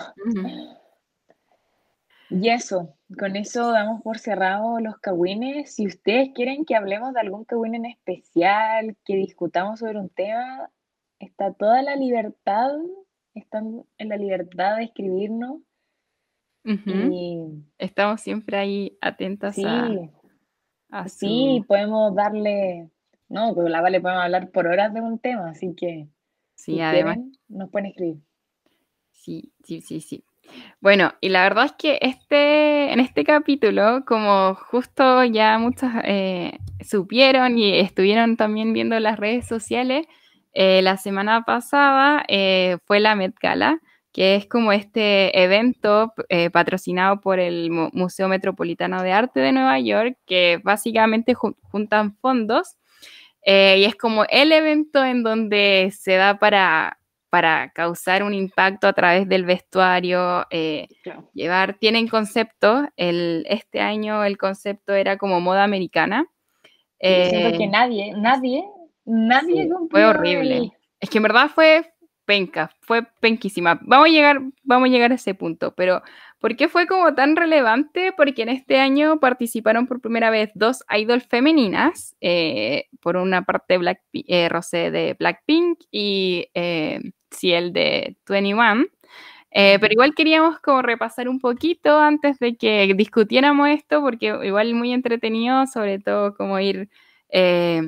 Y eso, con eso damos por cerrado los kawines. Si ustedes quieren que hablemos de algún kawin en especial, que discutamos sobre un tema, está toda la libertad están en la libertad de escribirnos. y, Estamos siempre ahí atentas a, Sí, podemos darle, no, con la Vale podemos hablar por horas de un tema, así que sí, además nos pueden escribir. Sí, sí, sí, sí. Bueno, y la verdad es que este, en este capítulo, como justo ya muchos eh, supieron y estuvieron también viendo las redes sociales, eh, la semana pasada eh, fue la Met Gala, que es como este evento patrocinado por el Museo Metropolitano de Arte de Nueva York, que básicamente juntan fondos y es como el evento en donde se da para para causar un impacto a través del vestuario, eh, llevar, tienen concepto, el, este año el concepto era como moda americana. siento que eh, nadie, nadie, nadie Fue horrible. Es que en verdad fue penca, fue penquísima. Vamos a llegar, vamos a llegar a ese punto, pero ¿por qué fue como tan relevante? Porque en este año participaron por primera vez dos idols femeninas, eh, por una parte Black, Rosé de Blackpink y el de 21. Eh, pero igual queríamos como repasar un poquito antes de que discutiéramos esto, porque igual muy entretenido, sobre todo como ir eh,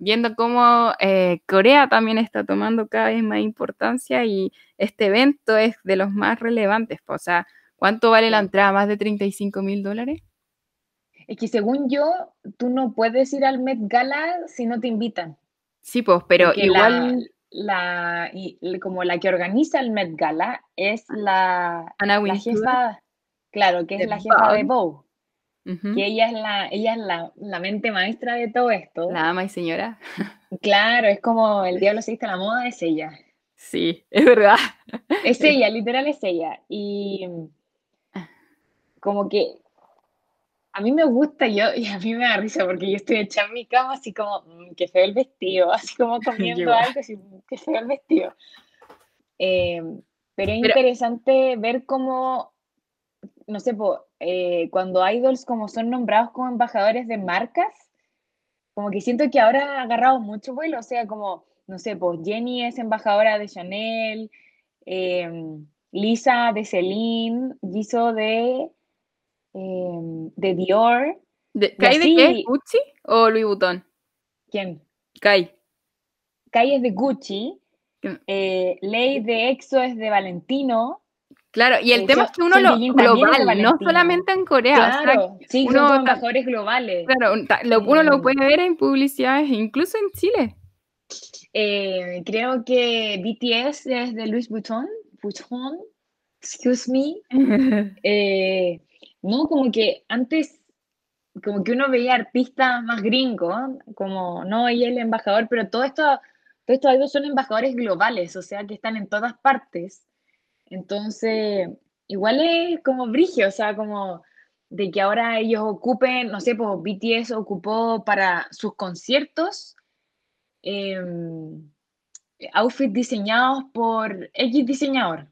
viendo cómo eh, Corea también está tomando cada vez más importancia y este evento es de los más relevantes. O sea, ¿cuánto vale la entrada? ¿Más de 35 mil dólares? Es que según yo, tú no puedes ir al Met Gala si no te invitan. Sí, pues, pero igual la, como la que organiza el Met Gala es la, la jefa, claro, que es la jefa de Bow. Que ella es, la, ella es la, la, mente maestra de todo esto. La ama y señora. Claro, es como el diablo se viste a la moda, es ella. Sí, es verdad. Es ella, literal es ella. Y como que a mí me gusta yo y a mí me da risa porque yo estoy hecha en mi cama así como mm, que feo el vestido, así como comiendo algo así que feo el vestido. Em, pero es interesante ver cómo, no sé, eh, cuando idols como son nombrados como embajadores de marcas, como que siento que ahora ha agarrado mucho vuelo, o sea, como, no sé, pues Jenny es embajadora de Chanel, em, Lisa de Celine, Jisoo de Em, de Dior. ¿De, ¿Kai de qué? ¿Gucci o Louis Vuitton? ¿Quién? Kai. Kai es de Gucci. Eh, Ley de EXO es de Valentino. Claro, y el tema es que uno lo global, no solamente en Corea. Claro, sí, uno, son embajadores globales. Claro, lo, uno lo puede ver en publicidades, incluso en Chile. Eh, creo que BTS es de Louis Vuitton. Vuitton, excuse me. eh, no, como que antes, como que uno veía artistas más gringos, como, no, es el embajador, pero todo esto, todo estos son embajadores globales, o sea, que están en todas partes. Entonces, igual es como brigio, o sea, como de que ahora ellos ocupen, no sé, pues BTS ocupó para sus conciertos em, outfits diseñados por X diseñador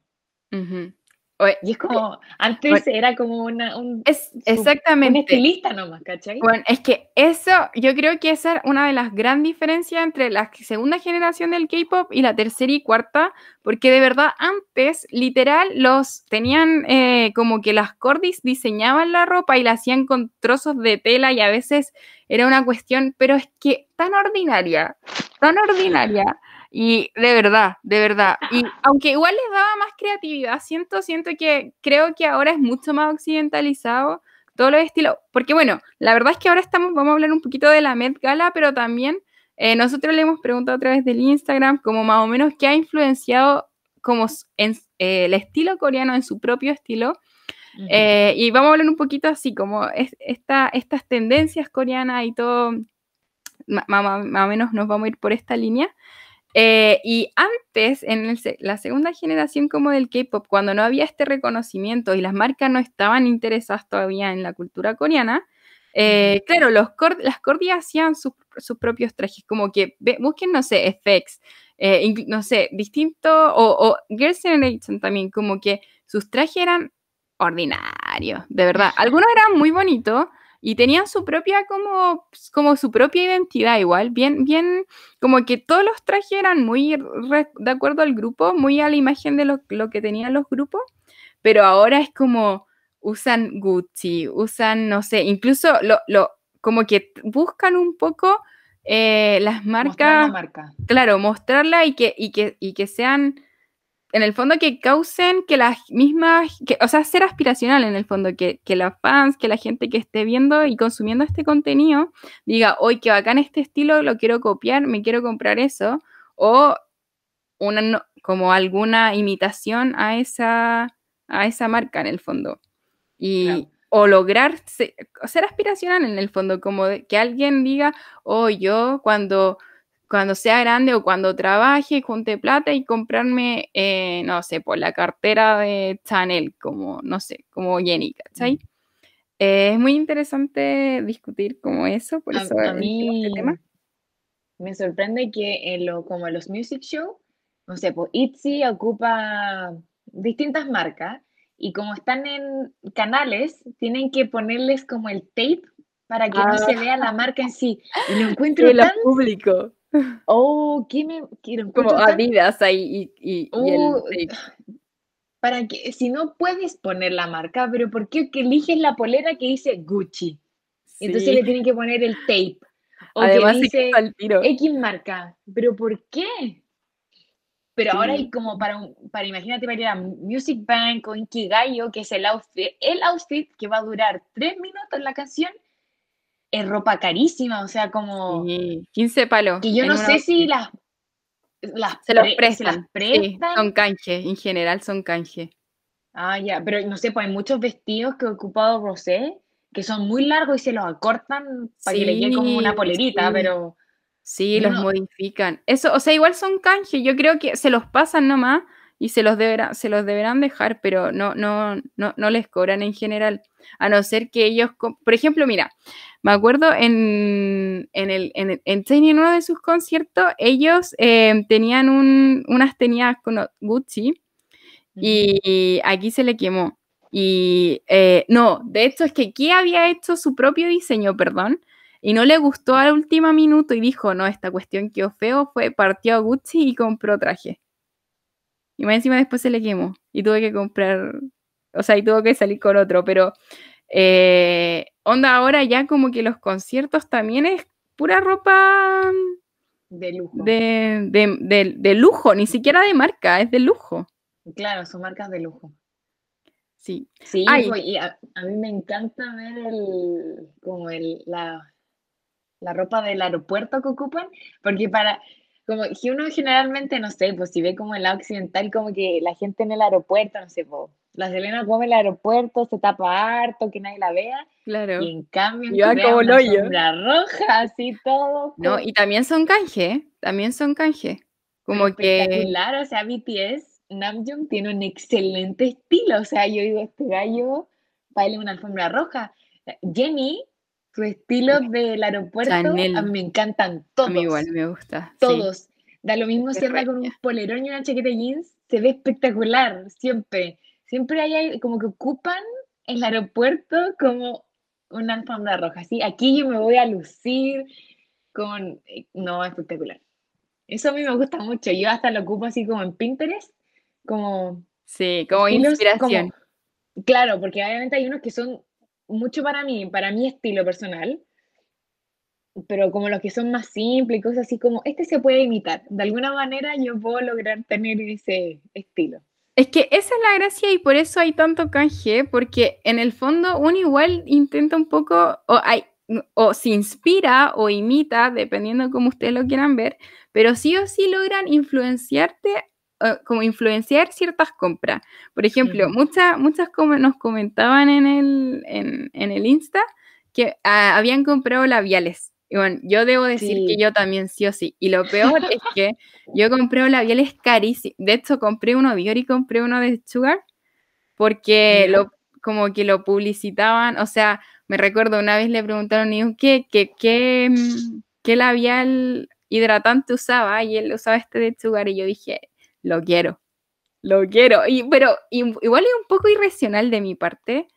y es como, antes era como una, un, es, exactamente. estilista nomás, ¿cachai? Bueno, es que eso, yo creo que esa es una de las grandes diferencias entre la segunda generación del K-pop y la tercera y cuarta, porque de verdad antes, literal, los tenían eh, como que las cordis diseñaban la ropa y la hacían con trozos de tela y a veces era una cuestión, pero es que tan ordinaria, tan ordinaria y de verdad, de verdad. Y aunque igual les daba más creatividad, siento, siento que creo que ahora es mucho más occidentalizado todo los estilos. Porque bueno, la verdad es que ahora estamos, vamos a hablar un poquito de la Met Gala, pero también eh, nosotros le hemos preguntado a través del Instagram como más o menos qué ha influenciado como en, eh, el estilo coreano en su propio estilo. Eh, y vamos a hablar un poquito así como es, esta, estas tendencias coreanas y todo, más, más o menos nos vamos a ir por esta línea. Eh, y antes, en la segunda generación como del K-Pop, cuando no había este reconocimiento y las marcas no estaban interesadas todavía en la cultura coreana, eh, claro, los las cordias hacían sus, propios trajes, como que busquen, no sé, effects, eh, no sé, distinto, o, o Girls' Generation también, como que sus trajes eran ordinarios, de verdad. Algunos eran muy bonitos, y tenían su propia como, pues, como su propia identidad igual, bien, bien, como que todos los trajes eran muy de acuerdo al grupo, muy a la imagen de lo, que tenían los grupos, pero ahora es como usan Gucci, usan, no sé, incluso lo, lo como que buscan un poco eh, las marcas, marca. claro, mostrarla y que, y que, y que sean en el fondo que causen que las mismas, que, o sea, ser aspiracional en el fondo, que, que los fans, que la gente que esté viendo y consumiendo este contenido diga, hoy que bacán este estilo, lo quiero copiar, me quiero comprar eso, o una, como alguna imitación a esa, a esa marca en el fondo. Y, O lograr ser, aspiracional en el fondo, como que alguien diga, oh, yo cuando cuando sea grande o cuando trabaje, junte plata y comprarme, eh, no sé, por la cartera de Chanel, como, no sé, como Jenny, ¿cachai? Mm. Eh, es muy interesante discutir como eso, por eso a, mí este tema. me sorprende que en lo, como los music show, no sé, pues Itzy ocupa distintas marcas y como están en canales, tienen que ponerles como el tape para que no se ah. vea la marca en sí. Y lo encuentro tan... público. Oh, ¿qué me quiero Como Adidas ahí y, uh, Para que, si no puedes poner la marca, pero ¿por qué que eliges la polera que dice Gucci? Entonces le tienen que poner el tape. O Además, que dice X marca. ¿Pero por qué? Pero ahora hay como para, para imagínate, para ir a Music Bank o Inkigayo, que es el outfit, el outfit que va a durar tres minutos la canción es ropa carísima, o sea, como... 15 palos. Que yo no sé si las... las se los prestan. son canje, en general son canje. Ah, ya, pero no sé, pues hay muchos vestidos que he ocupado Rosé que son muy largos y se los acortan para que le quede como una polerita, pero... Sí, los modifican. Eso, o sea, igual son canje, yo creo que se los pasan nomás y se los, deberá, se los deberán dejar, pero no, no, no, no les cobran en general. A no ser que ellos, por ejemplo, mira, me acuerdo en, en, el, en, en, uno de sus conciertos, ellos eh, tenían un, unas tenías con Gucci y, aquí se le quemó. Y eh, no, de hecho es que aquí había hecho su propio diseño, perdón, y no le gustó al último minuto y dijo, no, esta cuestión quedó feo, fue, partió a Gucci y compró traje. Y más encima después se le quemó y tuve que comprar, o sea, y tuvo que salir con otro, pero eh, onda ahora ya como que los conciertos también es pura ropa de lujo. De, lujo, ni siquiera de marca, es de lujo. Claro, son marcas de lujo. Sí. Sí, pues, y a, mí me encanta ver el, como el, la, la ropa del aeropuerto que ocupan, porque para, como que uno generalmente, no sé, pues si ve como el lado occidental, como que la gente en el aeropuerto, no sé, pues, la Selena come el aeropuerto, se tapa harto, que nadie la vea. Claro. Y en cambio, yo como una sombra roja, así todo. No, pues. y también son canje, también son canje. Como que. Claro, o sea, BTS, Namjoon tiene un excelente estilo. O sea, yo digo, este gallo baila una alfombra roja. Jenny, su estilo del aeropuerto, a mí me encantan todos. A mí igual me gusta. Todos. Da lo mismo si anda con un polerón y una chaqueta jeans, se ve espectacular, siempre. Siempre hay como que ocupan el aeropuerto como una alfombra roja. ¿sí? Aquí yo me voy a lucir con... Eh, no, espectacular. Eso a mí me gusta mucho. Yo hasta lo ocupo así como en Pinterest, como... Sí, como inspiración. claro, porque obviamente hay unos que son mucho para mí, para mi estilo personal, pero como los que son más simples cosas así como, este se puede imitar. De alguna manera yo puedo lograr tener ese estilo. Es que esa es la gracia y por eso hay tanto canje, porque en el fondo uno igual intenta un poco, o, hay, o se inspira o imita, dependiendo de cómo ustedes lo quieran ver, pero sí o sí logran influenciarte, como influenciar ciertas compras. Por ejemplo, muchas, muchas como nos comentaban en el, en, el Insta que ah, habían comprado labiales y bueno, yo debo decir que yo también sí o sí. Y lo peor es que yo compré labiales carísimos. De hecho, compré uno Dior y compré uno de Sugar porque lo, como que lo publicitaban. O sea, me recuerdo una vez le preguntaron, ¿qué, qué, qué, mm, qué labial hidratante usaba? Y él usaba este de Sugar y yo dije, lo quiero, lo quiero. Y, pero igual es un poco irracional de mi parte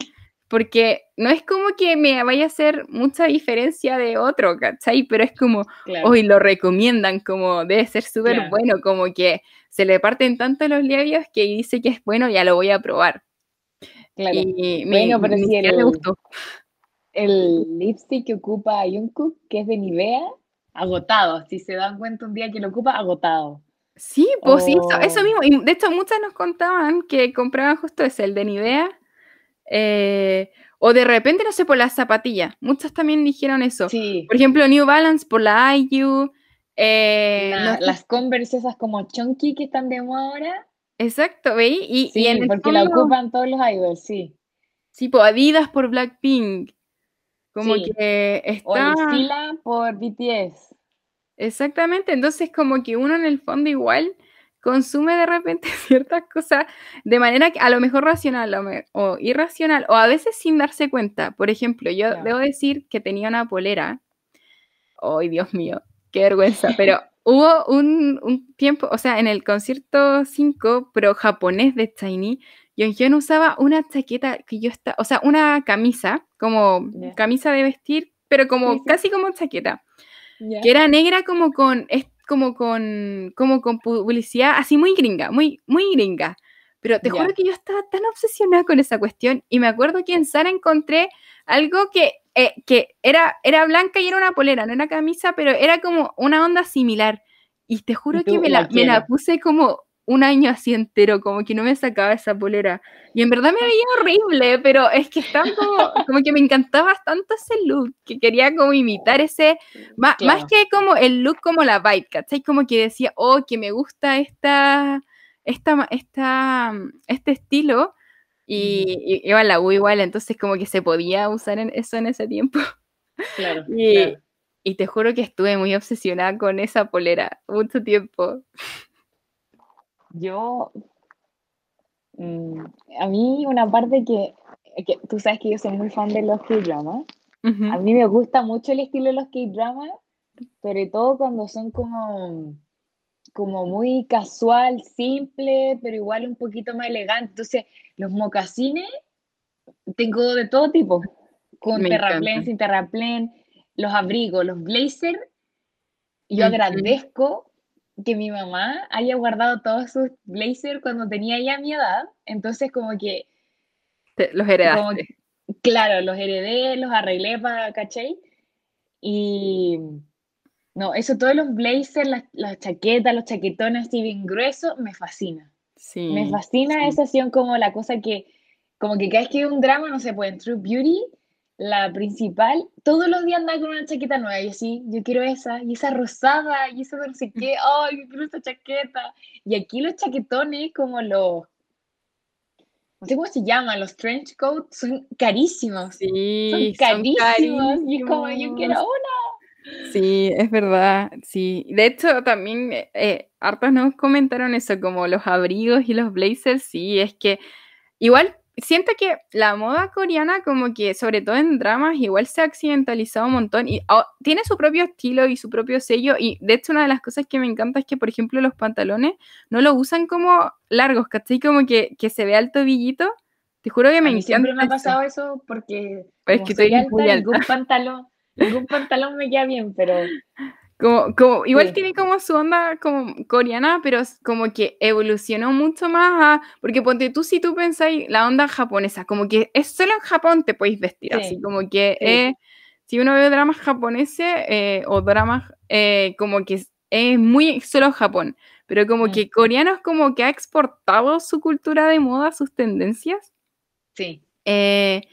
porque no es como que me vaya a hacer mucha diferencia de otro, ¿cachai? Pero es como, hoy lo recomiendan, como debe ser súper bueno, como que se le parten tanto los labios que dice que es bueno, ya lo voy a probar. Claro. Y bueno, pero si el, gustó. el lipstick que ocupa Jungkook, que es de Nivea, agotado. Si se dan cuenta un día que lo ocupa, agotado. Sí, pues sí, eso, eso O mismo. Y de hecho, muchas nos contaban que compraban justo ese, el de Nivea. eh, o de repente, no sé, por las zapatillas. Muchas también dijeron eso. sí, Por ejemplo, New Balance por la IU. eh, la- las Converse esas como chunky que están de moda ahora. exacto, ¿veis? Y, y Sí, en porque la ocupan todos los idols, sí. sí, pues Adidas por Blackpink. Como Sí. que O está. Fila por BTS. Exactamente, entonces como que uno en el fondo igual consume de repente ciertas cosas de manera que a lo mejor racional o, me- o irracional o a veces sin darse cuenta. Por ejemplo, yo debo decir que tenía una polera. ¡Ay, Dios mío! ¡Qué vergüenza! Pero hubo un, un tiempo, o sea, en el concierto 5, pero japonés de Tiny, Yeonhyun usaba una chaqueta que yo estaba, o sea, una camisa, como camisa de vestir, pero como Sí, sí. casi como chaqueta Que era negra como con, como con, como con publicidad así muy gringa, muy, muy gringa. Pero te juro que yo estaba tan obsesionada con esa cuestión y me acuerdo que en Sara encontré algo que, eh, que era, era blanca y era una polera, no era camisa, pero era como una onda similar. Y te juro que me la me la puse como un año así entero, como que no me sacaba esa polera. Y en verdad me veía horrible, pero es que estaba como, como que me encantaba tanto ese look, que quería como imitar ese, más, más Claro. que como el look, como la vibe, ¿cachai? Como que decía, oh, que me gusta esta, esta, esta, este estilo. Y, y iba la U igual, entonces como que se podía usar en, eso en ese tiempo. Claro, Y, claro. y te juro que estuve muy obsesionada con esa polera mucho tiempo. Yo, mm, a mí una parte que, que tú sabes que yo soy muy fan de los K-dramas. A mí me gusta mucho el estilo de los K-dramas, sobre todo cuando son como, como muy casual, simple, pero igual un poquito más elegante. Entonces, los mocasines tengo de todo tipo, con Me terraplén, encanta. sin terraplén, los abrigos, los blazers. Yo agradezco que mi mamá haya guardado todos sus blazers cuando tenía ya mi edad. Entonces, como que, Te- los como, heredaste. claro, los heredé, los arreglé para, ¿cachai? Y no, eso, todos los blazers, las, las chaquetas, los chaquetones así bien gruesos, me fascina. Me Sí, fascina sí. esa acción como la cosa que, como que cada vez que hay un drama, no sé, pues en True Beauty, la principal, todos los días andaba con una chaqueta nueva, y así, yo quiero esa, y esa rosada, y de no sé qué, ay, yo quiero esta chaqueta. Y aquí los chaquetones, como los, no sé cómo se llaman, los trench coats, son carísimos, son Sí, son carísimos, y es como, yo quiero una. Sí, es verdad, sí. De hecho, también eh, eh, hartos nos comentaron eso, como los abrigos y los blazers, sí, es que igual siento que la moda coreana, como que sobre todo en dramas, igual se ha accidentalizado un montón y ah, tiene su propio estilo y su propio sello. Y de hecho, una de las cosas que me encanta es que, por ejemplo, los pantalones no lo usan como largos, ¿cachai? Como que, que se vea el tobillito. Te juro que me A mí siempre me ha encanta pasado eso porque Pero es que soy eres muy alta, alta. ningún pantalón, ningún pantalón me queda bien, pero Como, como, igual sí, tiene como su onda como coreana, pero como que evolucionó mucho más a, porque ponte tú si tú pensáis la onda japonesa, como que es solo en Japón te podéis vestir así, sí, como que sí. eh, si uno ve dramas japoneses eh, o dramas eh, como que es, es muy solo Japón, pero como que coreano es como que ha exportado su cultura de moda, sus tendencias. sí. Eh,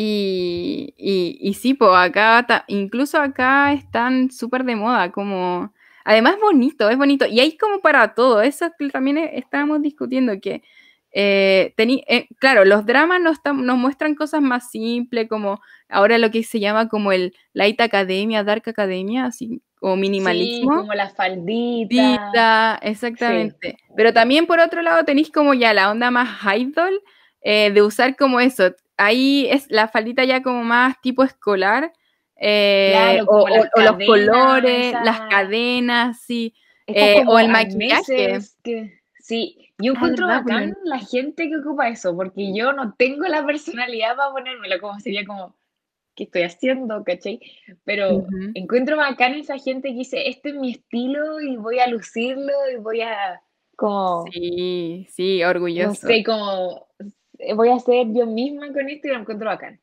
y, y, y sí, pues acá, ta- incluso acá están súper de moda, como, además bonito, es bonito, y hay como para todo, eso es también e- estábamos discutiendo, que, eh, tení- eh, claro, los dramas nos, nos muestran cosas más simples, como ahora lo que se llama como el light academia, dark academia, así, o Sí, minimalismo. como la faldita. Sí, exactamente. Pero también por otro lado tenéis como ya la onda más idol eh, de usar como eso. Ahí es la faldita ya como más tipo escolar. eh, claro, o, los colores, las cadenas, sí. eh, o el maquillaje. que, sí, yo Ah, encuentro ¿verdad? bacán la gente que ocupa eso, porque yo no tengo la personalidad para ponérmelo, como sería como, ¿qué estoy haciendo? ¿Cachai? Pero encuentro bacán esa gente que dice, este es mi estilo y voy a lucirlo y voy a, como, Sí, sí, no orgulloso. sé, como, voy a ser yo misma con esto y lo encuentro bacán.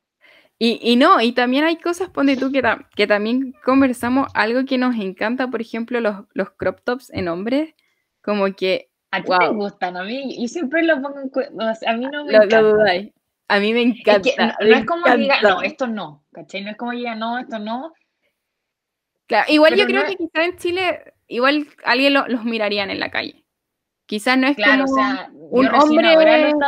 Y, y no, y también hay cosas, ponte tú, que, ta- que también conversamos, algo que nos encanta, por ejemplo, los, los crop tops en hombres. Como que. ¿A ti te gustan? A mí, yo siempre lo pongo en a mí no me lo, dudáis. A mí me encanta. no, es como diga, no, esto no, ¿cachai? No es como diga, no, esto no. Claro, igual yo creo que quizás en Chile, igual alguien los mirarían en la calle. Quizás no es como o sea, un hombre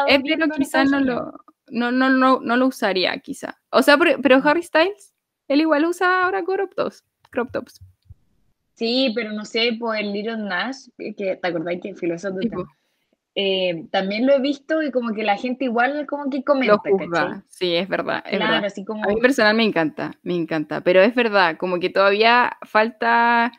pero quizás no lo, no, no, no, no lo usaría, quizá. O sea, pero, Harry Styles, él igual usa ahora crop tops. Crop tops. Sí, pero no sé, por el Little Nash, que te acordáis que filósofo eh, también lo he visto y como que la gente igual como que comenta. Lo Sí, es verdad. Así como... A mí personal me encanta, me encanta, pero es verdad, como que todavía falta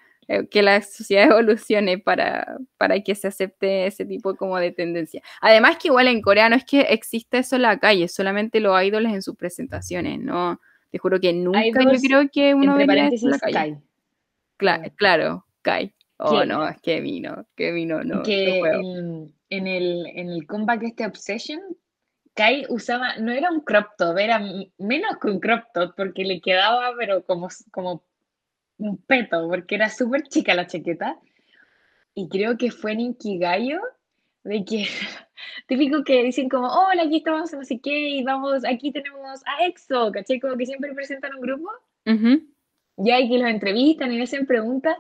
que la sociedad evolucione para, para que se acepte ese tipo como de tendencia. Además que igual en Corea no es que exista eso en la calle, solamente los ídolos en sus presentaciones, ¿no? Te juro que nunca yo creo que uno vería en la calle. claro, Kai. Oh, no, es que vino, que vino, no. Que en, el, en el comeback este Obsession, Kai usaba, no era un crop top, era menos que un crop top, porque le quedaba, pero como, como un peto, porque era súper chica la chaqueta. Y creo que fue en Inkigayo, de que, típico que dicen como, hola, aquí estamos no sé qué, y vamos, aquí tenemos a EXO, ¿caché? Como que siempre presentan un grupo. Y hay que los entrevistan y hacen preguntas.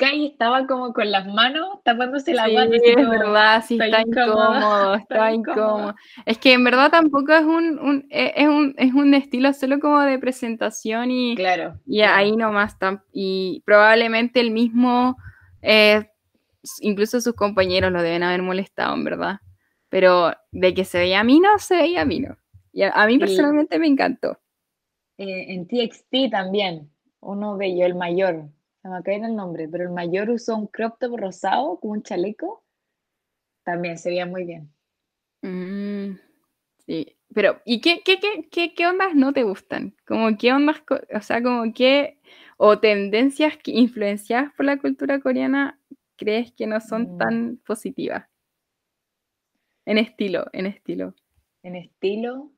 Kai estaba como con las manos tapándose la sí, Es verdad, sí, está incómodo, está incómodo. Es que en verdad tampoco es un, e, es un, es un estilo solo como de presentación y, claro, y ahí nomás. Y probablemente el mismo, eh, incluso sus compañeros lo deben haber molestado, en verdad. Pero de que se veía a mí no, se veía a mí no. Y a, mí personalmente me encantó. Eh, en TXT también, uno de ellos, el mayor, se me cae el nombre, pero el mayor usó un crop top rosado con un chaleco. También se veía muy bien. Mm, sí, pero ¿y qué, qué, qué, qué, ondas no te gustan? Como qué ondas, o sea, como qué, o tendencias que influenciadas por la cultura coreana crees que no son mm. tan positivas? En estilo, en estilo. En estilo.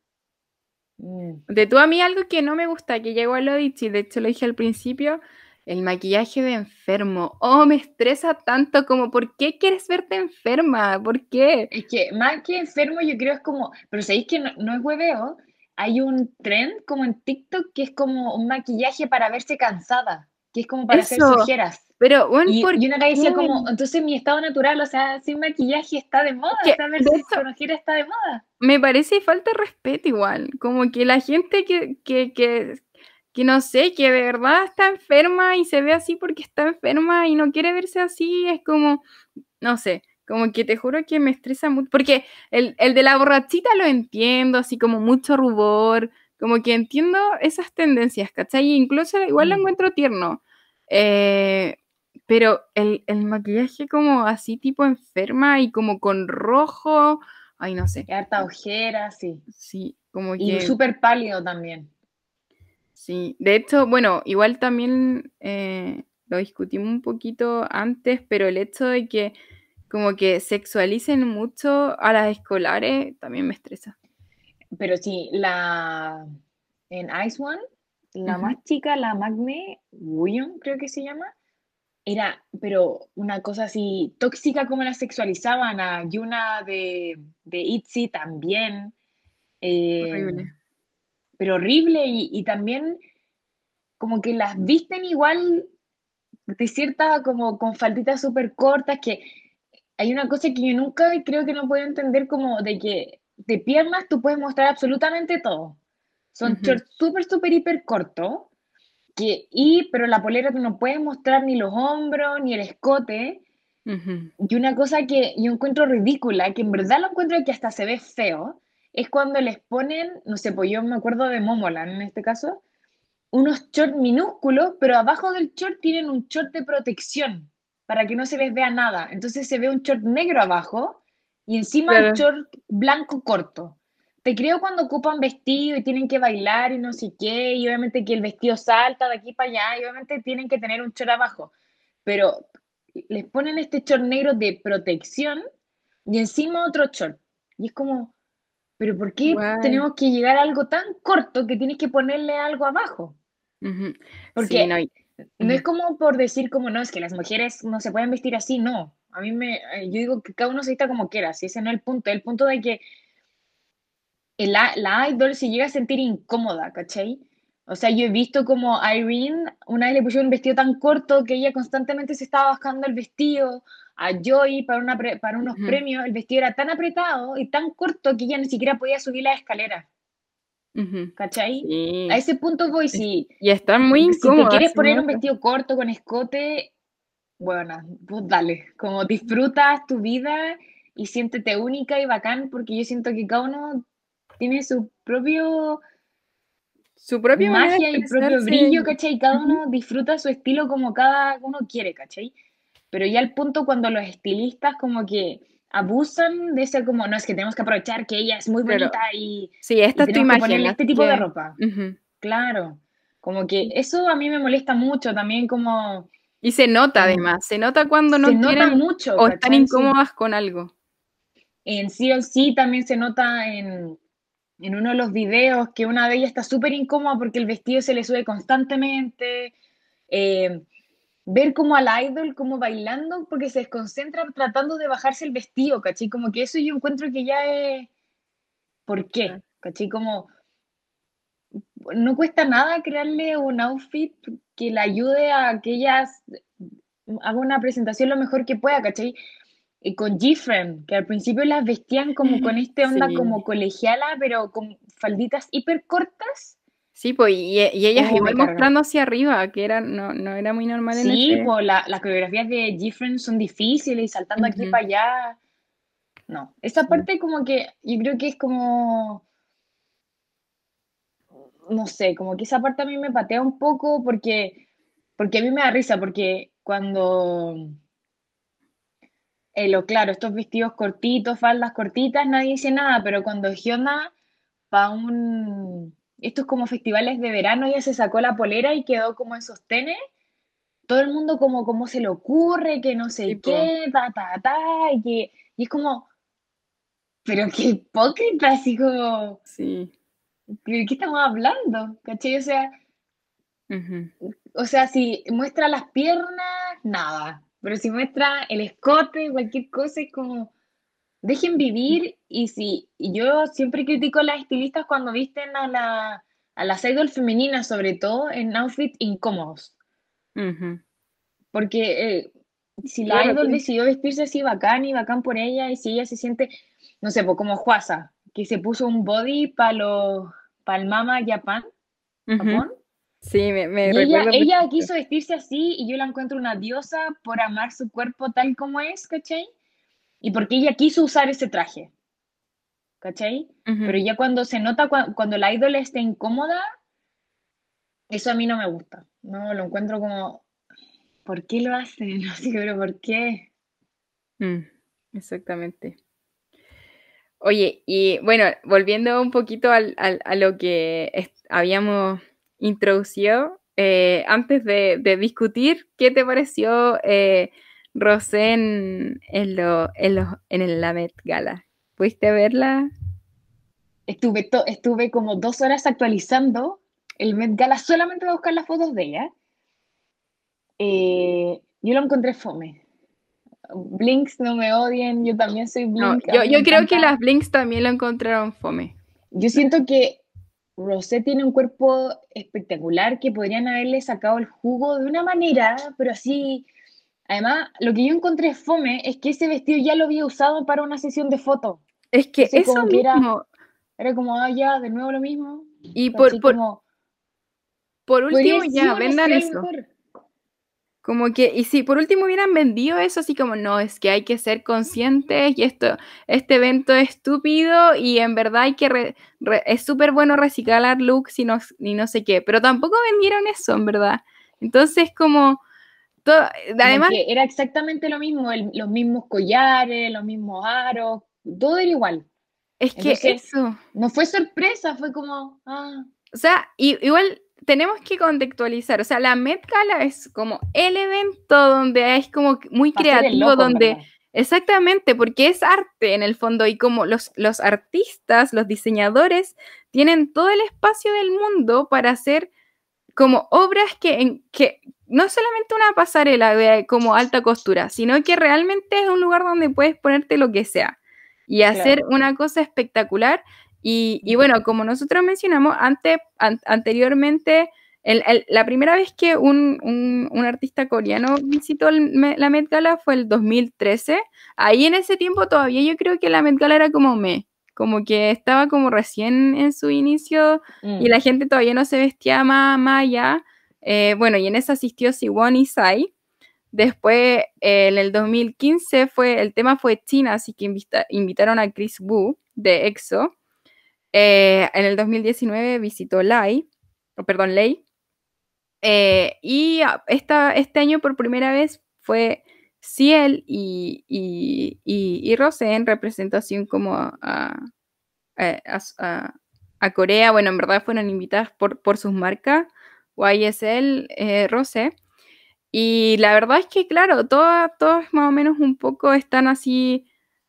Mm. De tú a mí algo que no me gusta, que llegó a lo dicho, y de hecho lo dije al principio, el maquillaje de enfermo. Oh, me estresa tanto como, ¿por qué quieres verte enferma? ¿Por qué? Es que más que enfermo yo creo es como, pero sabéis que no, es hueveo, hay un trend como en TikTok que es como un maquillaje para verse cansada, que es como para hacer sujeras. Pero bueno, y, y una decía como, entonces mi estado natural, o sea, sin maquillaje está de moda, o sea, verse con ojeras está de moda. Me parece falta de respeto igual, como que la gente que, que, que que no sé, que de verdad está enferma y se ve así porque está enferma y no quiere verse así, es como, no sé, como que te juro que me estresa mucho, porque el, de la borrachita lo entiendo, así como mucho rubor, como que entiendo esas tendencias, ¿cachai? Incluso igual lo mm. encuentro tierno, eh, pero el, maquillaje como así tipo enferma y como con rojo, ay, no sé. harta ojera, sí. Sí, como que... Y súper pálido también. Sí, de hecho, bueno, igual también eh, lo discutimos un poquito antes, pero el hecho de que como que sexualicen mucho a las escolares también me estresa. Pero sí, la en Ice One, la más chica, la Magme William, creo que se llama, era, pero una cosa así tóxica como la sexualizaban a Yuna de, de ITZY también. Eh, pero horrible y, también como que las visten igual de cierta como con falditas súper cortas que hay una cosa que yo nunca creo que no puedo entender como de que de piernas tú puedes mostrar absolutamente todo. Son shorts súper, súper, hiper cortos. Que, y, pero la polera tú no puedes mostrar ni los hombros ni el escote. Y una cosa que yo encuentro ridícula, que en verdad lo encuentro que hasta se ve feo, es cuando les ponen, no sé, pues yo me acuerdo de Momolan en este caso, unos shorts minúsculos, pero abajo del short tienen un short de protección para que no se les vea nada. Entonces se ve un short negro abajo y encima el short blanco corto. Te creo cuando ocupan vestido y tienen que bailar y no sé qué, y obviamente que el vestido salta de aquí para allá, y obviamente tienen que tener un short abajo. Pero les ponen este short negro de protección y encima otro short. Y es como, pero ¿por qué tenemos que llegar a algo tan corto que tienes que ponerle algo abajo? Porque No es como por decir como no, es que las mujeres no se pueden vestir así, no. A mí me, eh, yo digo que cada uno se vista como quiera, si ese no es el punto, el punto de que la, la idol se llega a sentir incómoda, ¿cachai? O sea, yo he visto como Irene, una vez le pusieron un vestido tan corto que ella constantemente se estaba bajando el vestido. A Joy, para, una para unos premios, el vestido era tan apretado y tan corto que ella ni siquiera podía subir la escalera. ¿Cachai? A ese punto voy, si... Y están muy incómodos. Si te quieres poner un vestido corto con escote, bueno, pues dale. Como disfrutas tu vida y siéntete única y bacán, porque yo siento que cada uno tiene su propio su propia magia y propio brillo, ¿cachai? Cada uno disfruta su estilo como cada uno quiere, ¿cachai? Pero ya el punto cuando los estilistas como que abusan de ese como, no, es que tenemos que aprovechar que ella es muy bonita y... Sí, esta es tu imagen. este tipo de ropa. Claro. Como que eso a mí me molesta mucho también como... Y se nota además, se nota cuando no se nota mucho, o están incómodas con algo. En sí o sí también se nota en en uno de los videos que una de ellas está súper incómoda porque el vestido se le sube constantemente. Eh, ver como al idol como bailando porque se desconcentra tratando de bajarse el vestido, ¿cachai? Como que eso yo encuentro que ya es... ¿Por qué? ¿Cachai? Como... No cuesta nada crearle un outfit que le ayude a que ella haga una presentación lo mejor que pueda, ¿cachai? Y con Gifren, que al principio las vestían como con este onda como colegiala, pero con falditas hiper cortas. Sí, pues, y, y ellas oh, iban mostrando hacia arriba, que era, no, no era muy normal en Sí, pues las coreografías de Gifren son difíciles, y saltando aquí para allá. No, esa parte como que yo creo que es como, no sé, como que esa parte a mí me patea un poco porque, porque a mí me da risa, porque cuando eh, lo claro, estos vestidos cortitos, faldas cortitas, nadie dice nada, pero cuando Giona para un... Estos como festivales de verano, ella se sacó la polera y quedó como en sostenes, todo el mundo como, como se le ocurre, que no sé qué, ta, ta, ta, y, que, y es como, pero qué hipócrita, así como... Sí. ¿De qué estamos hablando? ¿Cachai? O sea, o sea, si muestra las piernas, nada. Pero si muestra el escote, cualquier cosa, es como, dejen vivir. Y si y yo siempre critico a las estilistas cuando visten a, la, a las idol femeninas, sobre todo en outfits incómodos. Porque eh, si la idol decidió vestirse así bacán y bacán por ella, y si ella se siente, no sé, pues como Juasa, que se puso un body para para el Mama Japan, Japón, Sí, me, me ella, ella quiso vestirse así y yo la encuentro una diosa por amar su cuerpo tal como es, ¿cachai? Y porque ella quiso usar ese traje, ¿cachai? Pero ya cuando se nota, cuando la ídola está incómoda, eso a mí no me gusta. No, lo encuentro como, ¿por qué lo hacen? No sé, pero ¿por qué? Mm, exactamente. Oye, y bueno, volviendo un poquito al, a lo que habíamos introdució, eh, antes de, discutir, ¿qué te pareció eh, Rosé en, en, lo, en, en la Met Gala? ¿Pudiste verla? Estuve, estuve como dos horas actualizando el Met Gala solamente para buscar las fotos de ella. Eh, yo lo encontré fome. Blinks no me odien, yo también soy Blink. yo, yo creo que las Blinks también lo encontraron fome. Yo siento que Rosé tiene un cuerpo espectacular que podrían haberle sacado el jugo de una manera, pero así. Además, lo que yo encontré fome es que ese vestido ya lo había usado para una sesión de fotos. Es que eso mismo. Era, como, ah, ya, de nuevo lo mismo. Y por, por, por último, ya, vendan eso. Como que, y si por último hubieran vendido eso, así como, no, es que hay que ser conscientes y esto, este evento es estúpido y en verdad hay que, es súper bueno reciclar looks y no, y no sé qué, pero tampoco vendieron eso, en verdad. Entonces, como, todo, además... era exactamente lo mismo, los mismos collares, los mismos aros, todo era igual. Es que eso... No fue sorpresa, fue como, ah. O sea, igual tenemos que contextualizar, o sea, la Met Gala es como el evento donde es como muy creativo, donde... Exactamente, porque es arte en el fondo y como los, los artistas, los diseñadores, tienen todo el espacio del mundo para hacer como obras que, que no solamente una pasarela de como alta costura, sino que realmente es un lugar donde puedes ponerte lo que sea y hacer una cosa espectacular. Y, bueno, como nosotros mencionamos antes, anteriormente, la primera vez que un, artista coreano visitó la Met Gala fue el 2013. Ahí en ese tiempo todavía yo creo que la Met Gala era como me, como que estaba como recién en su inicio y mm. la gente todavía no se vestía más, más allá. Eh, bueno, y en esa asistió Siwon y Sai. Después, eh, en el 2015, fue, el tema fue China, así que invitaron a Chris Wu de EXO. Eh, en el 2019 visitó Lai, perdón, Lei. y esta, este año por primera vez fue Ciel y, y, Rosé en representación como a, a, Corea. Bueno, en verdad fueron invitadas por, por sus marcas, YSL, eh, Rosé. Y la verdad es que, claro, todos, todos más o menos un poco están así.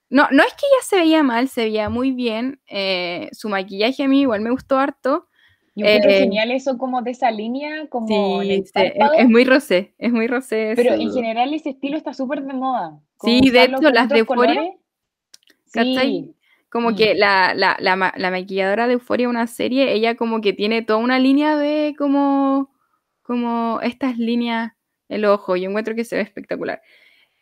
No, no es que ella se veía mal, se veía muy bien. Eh, su maquillaje a mí igual me gustó harto. Yo creo eh, genial eso como de esa línea, como sí, es, muy rosé, es muy rosé. Pero en general ese estilo está súper de moda. Sí, de hecho las de Euphoria, sí. Como mm. que la, la, la, la, maquilladora de Euphoria, una serie, ella como que tiene toda una línea de como, como estas líneas el ojo, yo encuentro que se ve espectacular.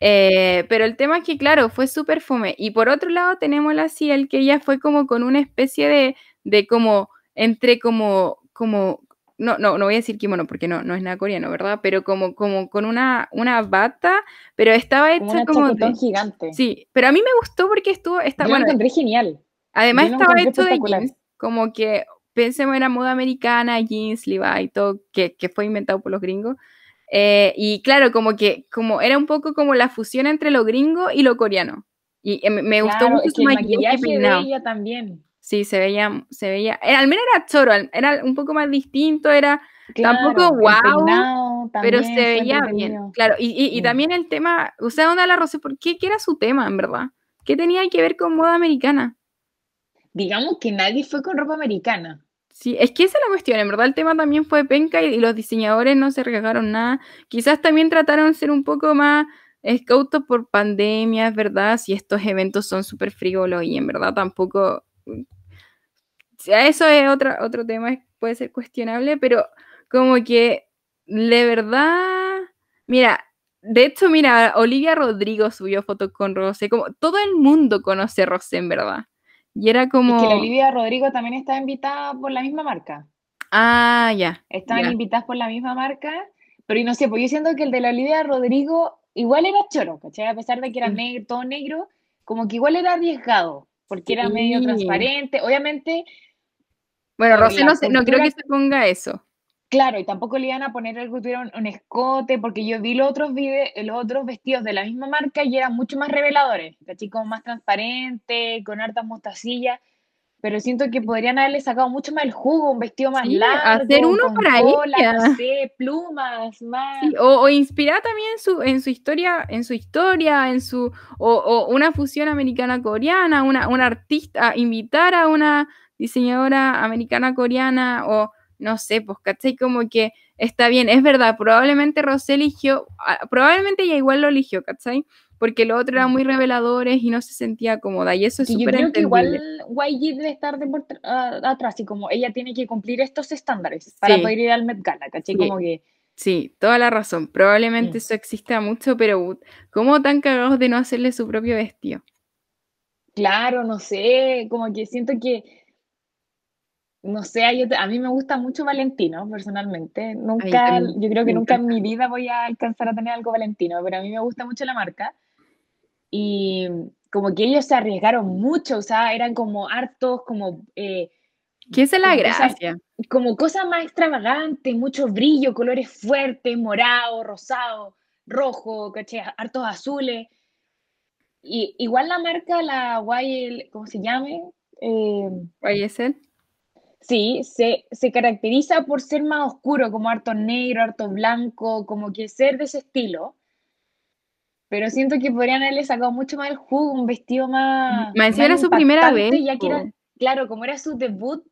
Eh, pero el tema es que, claro, fue súper fome. Y por otro lado tenemos la Ciel, que ella fue como con una especie de, de como entre como, como, no, no, no voy a decir kimono porque no, no es nada coreano, ¿verdad? Pero como, como con una, una bata, pero estaba hecha como, de, gigante. Sí, pero a mí me gustó porque estuvo, está, bueno, lo encontré genial. Además estaba hecho de jeans, como que pensemos en la moda americana, jeans, Levi, todo, que, que fue inventado por los gringos. Eh, y claro, como que como era un poco como la fusión entre lo gringo y lo coreano. Y eh, me gustó mucho su maquillaje, maquillaje de también. Sí, se veía, se veía, al menos era choro, era un poco más distinto, era tampoco wow, pero se veía bien, claro, y, y, también el tema, o sea, onda la Rosé, ¿por qué? ¿Qué era su tema, en verdad? ¿Qué tenía que ver con moda americana? Digamos que nadie fue con ropa americana. Sí, es que esa es la cuestión, en verdad el tema también fue penca y, los diseñadores no se arriesgaron nada, quizás también trataron de ser un poco más escautos por pandemia, ¿verdad? Si estos eventos son súper frívolos y en verdad tampoco eso es otro, otro tema, puede ser cuestionable, pero como que de verdad, mira, de hecho, mira, Olivia Rodrigo subió fotos con Rosé, como todo el mundo conoce a Rosé en verdad. Y era como... que Olivia Rodrigo también estaba invitada por la misma marca. Ah, ya. Estaban invitadas por la misma marca, pero y no sé, pues yo siento que el de la Olivia Rodrigo igual era choro, ¿cachai? A pesar de que era negro, todo negro, como que igual era arriesgado porque era medio transparente. Obviamente. Bueno, Rosé no, no creo que se ponga eso. Claro, y tampoco le iban a poner algo que tuviera un, escote, porque yo vi los otros, los otros vestidos de la misma marca y eran mucho más reveladores, ¿cachai? Como más transparente, con hartas mostacillas pero siento que podrían haberle sacado mucho más el jugo, un vestido más largo. Hacer uno para ella. No sé, plumas, más. o, inspirar también su, en su historia, en su historia, en su, o, una fusión americana-coreana, una, una artista, invitar a una diseñadora americana-coreana, o no sé, pues, ¿cachai? Como que está bien, es verdad, probablemente Rosé eligió, ah, probablemente ella igual lo eligió, ¿cachai? porque los otros eran muy reveladores y no se sentía cómoda. Y eso es súper Yo creo que igual YG debe estar de atrás y como ella tiene que cumplir estos estándares para poder ir al Met Gala, ¿caché? Como que... Sí, toda la razón. Probablemente eso exista mucho, pero ¿cómo tan cagados de no hacerle su propio vestido? Claro, no sé, como que siento que no sé, a mí me gusta mucho Valentino, personalmente. Nunca, yo creo que nunca en mi vida voy a alcanzar a tener algo Valentino, pero a mí me gusta mucho la marca. Y como que ellos se arriesgaron mucho, o sea, eran como hartos, como... Eh, ¿Qué es la gracia? como cosas más extravagantes, mucho brillo, colores fuertes, morado, rosado, rojo, caché, hartos azules. Y igual la marca, la YL, ¿cómo se llame? Eh, YSL. Sí, se, se, caracteriza por ser más oscuro, como harto negro, harto blanco, como que ser de ese estilo. Pero siento que podrían haberle sacado mucho más el jugo, un vestido más. Me decía era su primera vez. Ya claro, como era su debut,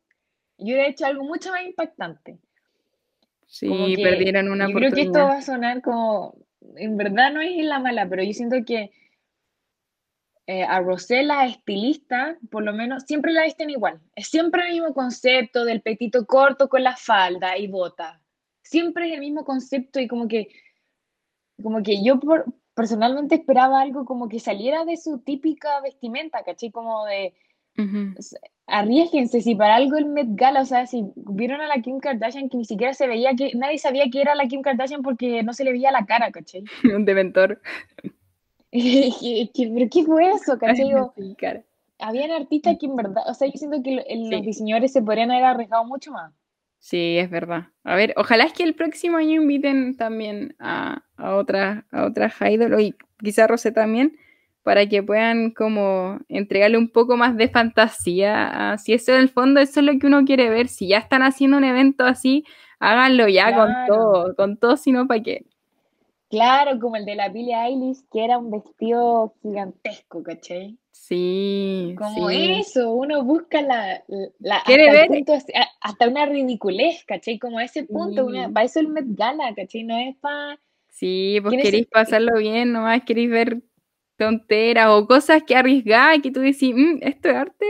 yo hubiera hecho algo mucho más impactante. Sí, Como que perdieron una yo creo que esto oportunidad. va a sonar como, en verdad no es en la mala, pero yo siento que eh, a Rosé, la estilista, por lo menos, siempre la visten igual. Es siempre el mismo concepto del petito corto con la falda y bota. Siempre es el mismo concepto y como que, como que yo por- personalmente esperaba algo como que saliera de su típica vestimenta, ¿cachai? Como de, Ujú. arriesguense, si para algo el Met Gala, o sea, si vieron a la Kim Kardashian que ni siquiera se veía que, nadie sabía que era la Kim Kardashian porque no se le veía la cara, ¿cachai? Un dementor. ¿Qué- qué- ¿Pero qué fue eso, cachai? Digo, Sí, cara. habían artistas que en verdad, o sea, yo siento que los Sí. diseñadores se podrían haber arriesgado mucho más. Sí, es verdad. A ver, ojalá es que el próximo año inviten también a, a otras a otras idol y quizá Rosé también para que puedan como entregarle un poco más de fantasía. si eso en el fondo eso es lo que uno quiere ver. Si ya están haciendo un evento así, háganlo ya con todo, con todo, sino para qué. Claro, como el de la Billie Eilish, que era un vestido gigantesco, ¿cachai? Sí, Como sí. eso, uno busca la, la Quiere hasta ver- punto, hasta una ridiculez, ¿cachai? Como a ese punto, una, Sí. para eso el Met Gala, ¿cachai? No es para... Sí, pues ¿Quieres- queréis pasarlo bien, nomás queréis ver tonteras o cosas que arriesgáis y que tú decís, "Mm, ¿esto es arte?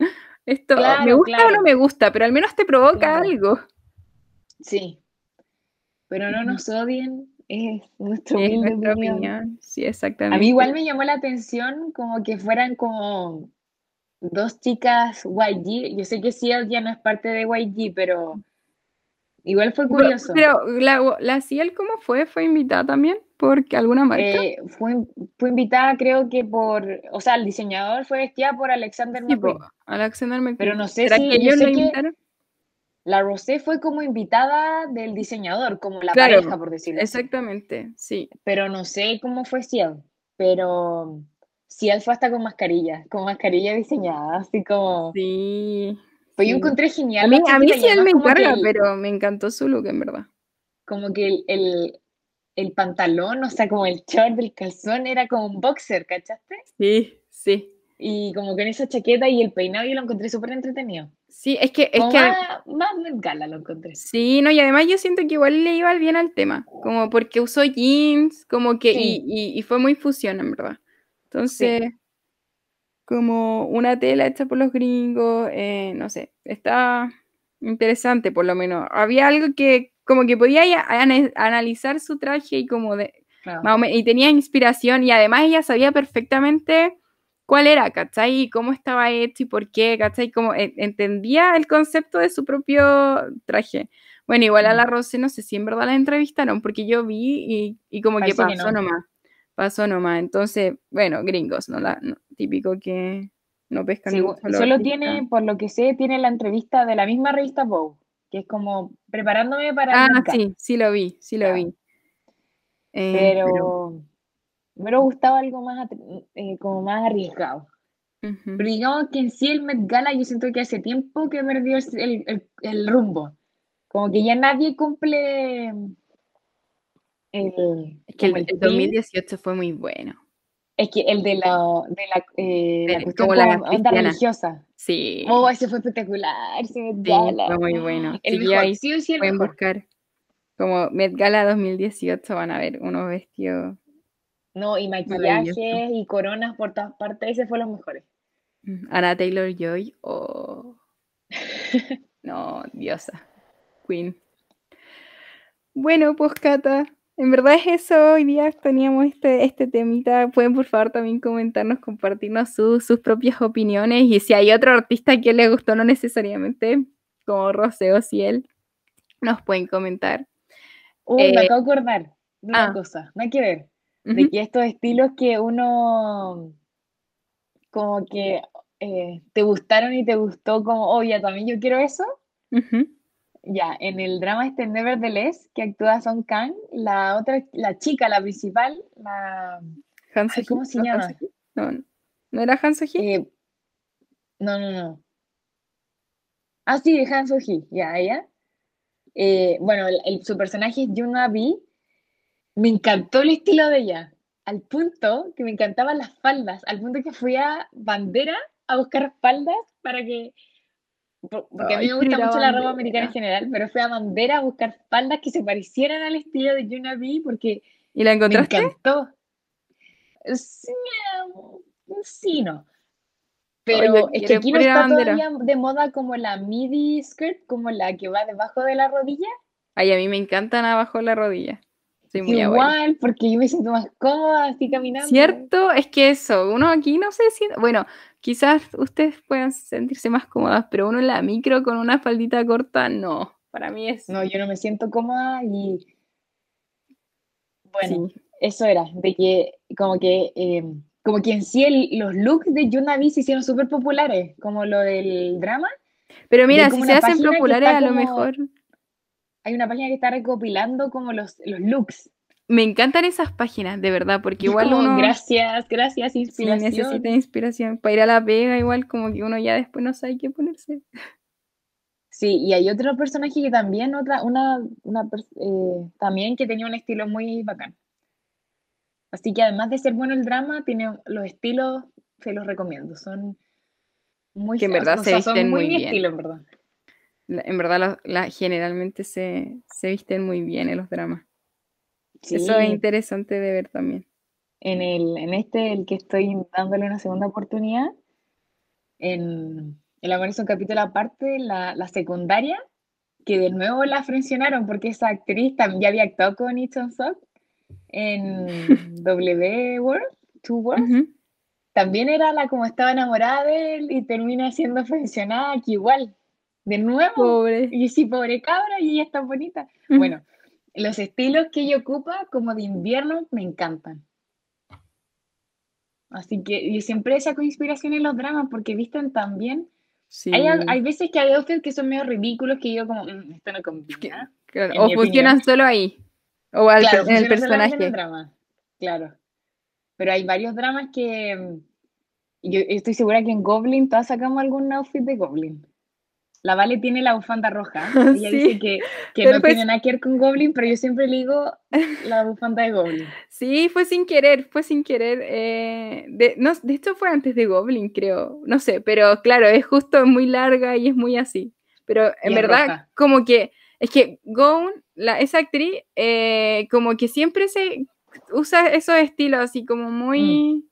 ¿Esto me Claro, gusta o no me gusta? Pero al menos te provoca Claro. algo. Sí. Pero no Ujú. nos odien, es nuestra Es humilde nuestra opinión. opinión. Sí, A exactamente. mí igual me llamó la atención como que fueran como dos chicas YG. Yo sé que Ciel ya no es parte de YG, pero igual fue curioso. Pero la, la Ciel, ¿cómo fue? ¿Fue invitada también por alguna marca? Eh, fue, fue invitada creo que por, o sea, el diseñador fue vestida por Alexander Sí, McQueen. Alexander McQueen. Pero no sé ¿Será si- que yo ellos sé lo que- invitaron? La Rosé fue como invitada del diseñador, como la Claro, pareja, por decirlo así. Exactamente, sí. Pero no sé cómo fue Ciel. Pero Ciel fue hasta con mascarilla, con mascarilla diseñada, así como... Sí. Pues yo sí. encontré genial A mí, a mí además me encarga, el- pero me encantó su look, en verdad. como que el, el, el pantalón, o sea, como el short del calzón era como un boxer, ¿cachaste? Sí, sí. Y como que en esa chaqueta y el peinado yo lo encontré súper entretenido. Sí, es que, es Como que más, más Gala lo encontré. Sí, no, y además yo siento que igual le iba bien al tema, como porque usó jeans, como que, y, Sí. y- y fue muy fusión, en verdad. Entonces, como una tela hecha por los gringos, eh, no sé, está interesante por lo menos. Había algo que como que podía analizar su traje y como de, Claro. más o men- y tenía inspiración y además ella sabía perfectamente cuál era, ¿cachai? Y cómo estaba hecho y por qué, ¿cachai? Como en- entendía el concepto de su propio traje. Bueno, igual a la Mm. Rosé no sé si en verdad la entrevistaron, porque yo vi y, y como que Parece que pasó no. nomás, pasó nomás. Entonces, bueno, gringos, ¿no? La, no- típico que no pescan Sí, solo tiene, por lo que sé, tiene la entrevista de la misma revista Vogue, que es como preparándome para Ah, sí, sí lo vi, sí lo vi. Eh, Pero me hubiera gustado algo más, eh, como más arriesgado. Pero digamos que en sí el Met Gala yo siento que hace tiempo que perdió el, el- el- rumbo. Como que ya nadie cumple el, Es que el, el el theme. 2018 fue muy bueno. Es que el de la, de la, eh, la De- cuestión como la onda religiosa. Sí, Oh, ese fue espectacular, ese Met sí, fue muy bueno. El Sí, mejor, ahí sí sí el pueden mejor. buscar como Met Gala 2018, van a ver unos vestidos. No, y maquillajes y coronas por todas partes, ese fue los mejores. mm, Ana Taylor Joy, oh. No, diosa. Queen. Bueno, pues Cata, en verdad es eso. Hoy día teníamos este, este temita. Pueden por favor también comentarnos, compartirnos su- sus propias opiniones. Y si hay otro artista que le gustó, no necesariamente como Rosé o Ciel, nos pueden comentar. Uy, Eh, me acabo de acordar de una ah. cosa, no hay que ver. De que estos estilos que uno como que eh, te gustaron y te gustó como, oye, también yo quiero eso. Ya, en el drama este Nevertheless, que actúa Song Kang, la otra, la chica, la principal, la Han Ay, ¿cómo se ¿no llama? No, ¿no era Han eh, no, no, no. Ah, sí, de Han Soo-hee, ya, ella. Eh, bueno, el, el- su personaje es Yuna B. Me encantó el estilo de ella, al punto que me encantaban las faldas, al punto que fui a Bandera a buscar faldas para que porque a mí me gusta mucho la ropa americana en general, pero fui a Bandera a buscar faldas que se parecieran al estilo de Yuna B porque ¿Y la encontraste? me encantó. Sí, sí, no. Pero Oye, es que aquí no está Bandera. todavía de moda como la midi skirt, como la que va debajo de la rodilla. Ay, a mí me encantan abajo de la rodilla. Soy muy abuela. Igual, porque yo me siento más cómoda así caminando. ¿Cierto? Es que eso, uno aquí no se siente, bueno, quizás ustedes puedan sentirse más cómodas, pero uno en la micro con una faldita corta, no. Para mí es... No, yo no me siento cómoda y bueno, sí. eso era, de que como que eh, como que en sí el- los looks de Yuna B se hicieron súper populares, como lo del drama. Pero mira, si se hacen populares, a lo como- mejor... Hay una página que está recopilando como los, los looks. Me encantan esas páginas, de verdad, porque igual como, uno Gracias, gracias, sí inspiración. necesita inspiración. Para ir a la pega, igual como que uno ya después no sabe qué ponerse. Sí, y hay otro personaje que también, otra, una, una eh, también que tenía un estilo muy bacán. Así que además de ser bueno el drama, tiene los estilos, se los recomiendo. Son muy, Que en verdad o se sea, visten muy bien. estilo, en verdad. En verdad, la- la- generalmente se, se visten muy bien en los dramas. Sí, Eso es interesante de ver también. en el, en este, el que estoy dándole una segunda oportunidad, en el amor es un capítulo aparte, la, la secundaria, que de nuevo la frencionaron porque esa actriz también ya había actuado con Easton Sock en W World, Two Worlds. También era la como estaba enamorada de él y termina siendo frencionada aquí igual. De nuevo. Pobre. Y sí, pobre cabra, y ella es tan bonita. Bueno, los estilos que ella ocupa como de invierno me encantan. Así que yo siempre saco inspiración en los dramas porque visten tan bien. Sí. Hay, hay veces que hay outfits que son medio ridículos que yo como, "Mm, esto no combina. Claro, O funcionan solo ahí. O al- Claro, en el en personaje. el drama, claro. Pero hay varios dramas que mm, yo estoy segura que en Goblin todas sacamos algún outfit de Goblin. La Vale tiene la bufanda roja. Ella Sí. dice que, que no pues- tiene nada que ver con Goblin, pero yo siempre le digo la bufanda de Goblin. Sí, fue sin querer, fue sin querer. eh, de, no, de hecho fue antes de Goblin, creo. No sé, pero claro, es justo muy larga y es muy así. Pero en verdad, roja. como que, es que Gown, la, esa actriz, eh, como que siempre se usa esos estilos así como muy...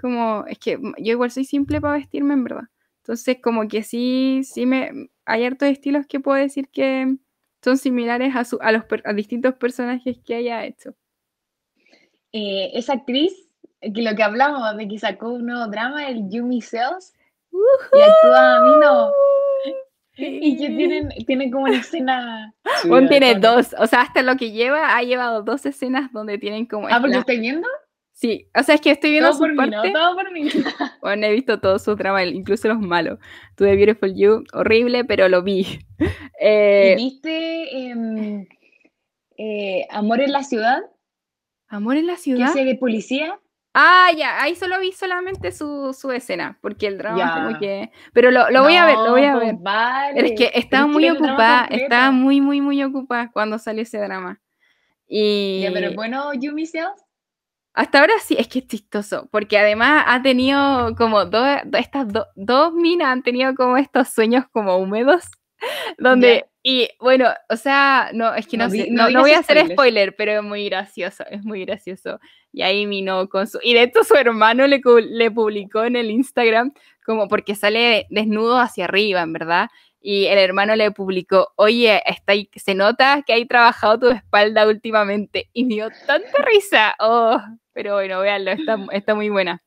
Como, es que yo igual soy simple para vestirme, en verdad. Entonces, como que sí, sí me... Hay hartos estilos que puedo decir que son similares a, su, a los per- a distintos personajes que haya hecho. Eh, esa actriz, que lo que hablamos de que sacó un nuevo drama, el Yumi Cells, y actúa a mí no. Y que tienen, tienen como una escena. Juan chula, tiene dos, o sea, hasta lo que lleva, ha llevado dos escenas donde tienen como... Ah, porque la- estoy viendo. Sí, o sea, es que estoy viendo Todo su por mí, ¿no? parte. Todo por mí. Bueno, he visto todos sus dramas, incluso los malos. Tuve Beautiful You, horrible, pero lo vi. ¿Y Eh, viste em, eh, Amor en la ciudad? Amor en la Que ciudad. ese de policía. Ah, ya, ahí solo vi solamente su, su escena, porque el drama Ya. como que... Pero lo, lo voy a ver, lo voy a ver. Vale. Pero es que estaba muy ocupada, estaba muy, muy, muy ocupada cuando salió ese drama. Y Ya, pero bueno, Yumi Cells. Hasta ahora sí, es que es chistoso, porque además ha tenido como dos, estas do- dos minas han tenido como estos sueños como húmedos, donde, y bueno, o sea, no, es que no, No sé, no voy a hacer spoiler, pero es muy gracioso, es muy gracioso. Y ahí minó con su, y de hecho su hermano le, le publicó en el Instagram, como porque sale desnudo hacia arriba, en verdad. Y el hermano le publicó, oye, está ahí- se nota que hay trabajado tu espalda últimamente. Y me dio tanta risa. Oh, pero bueno, véanlo, está, está muy buena.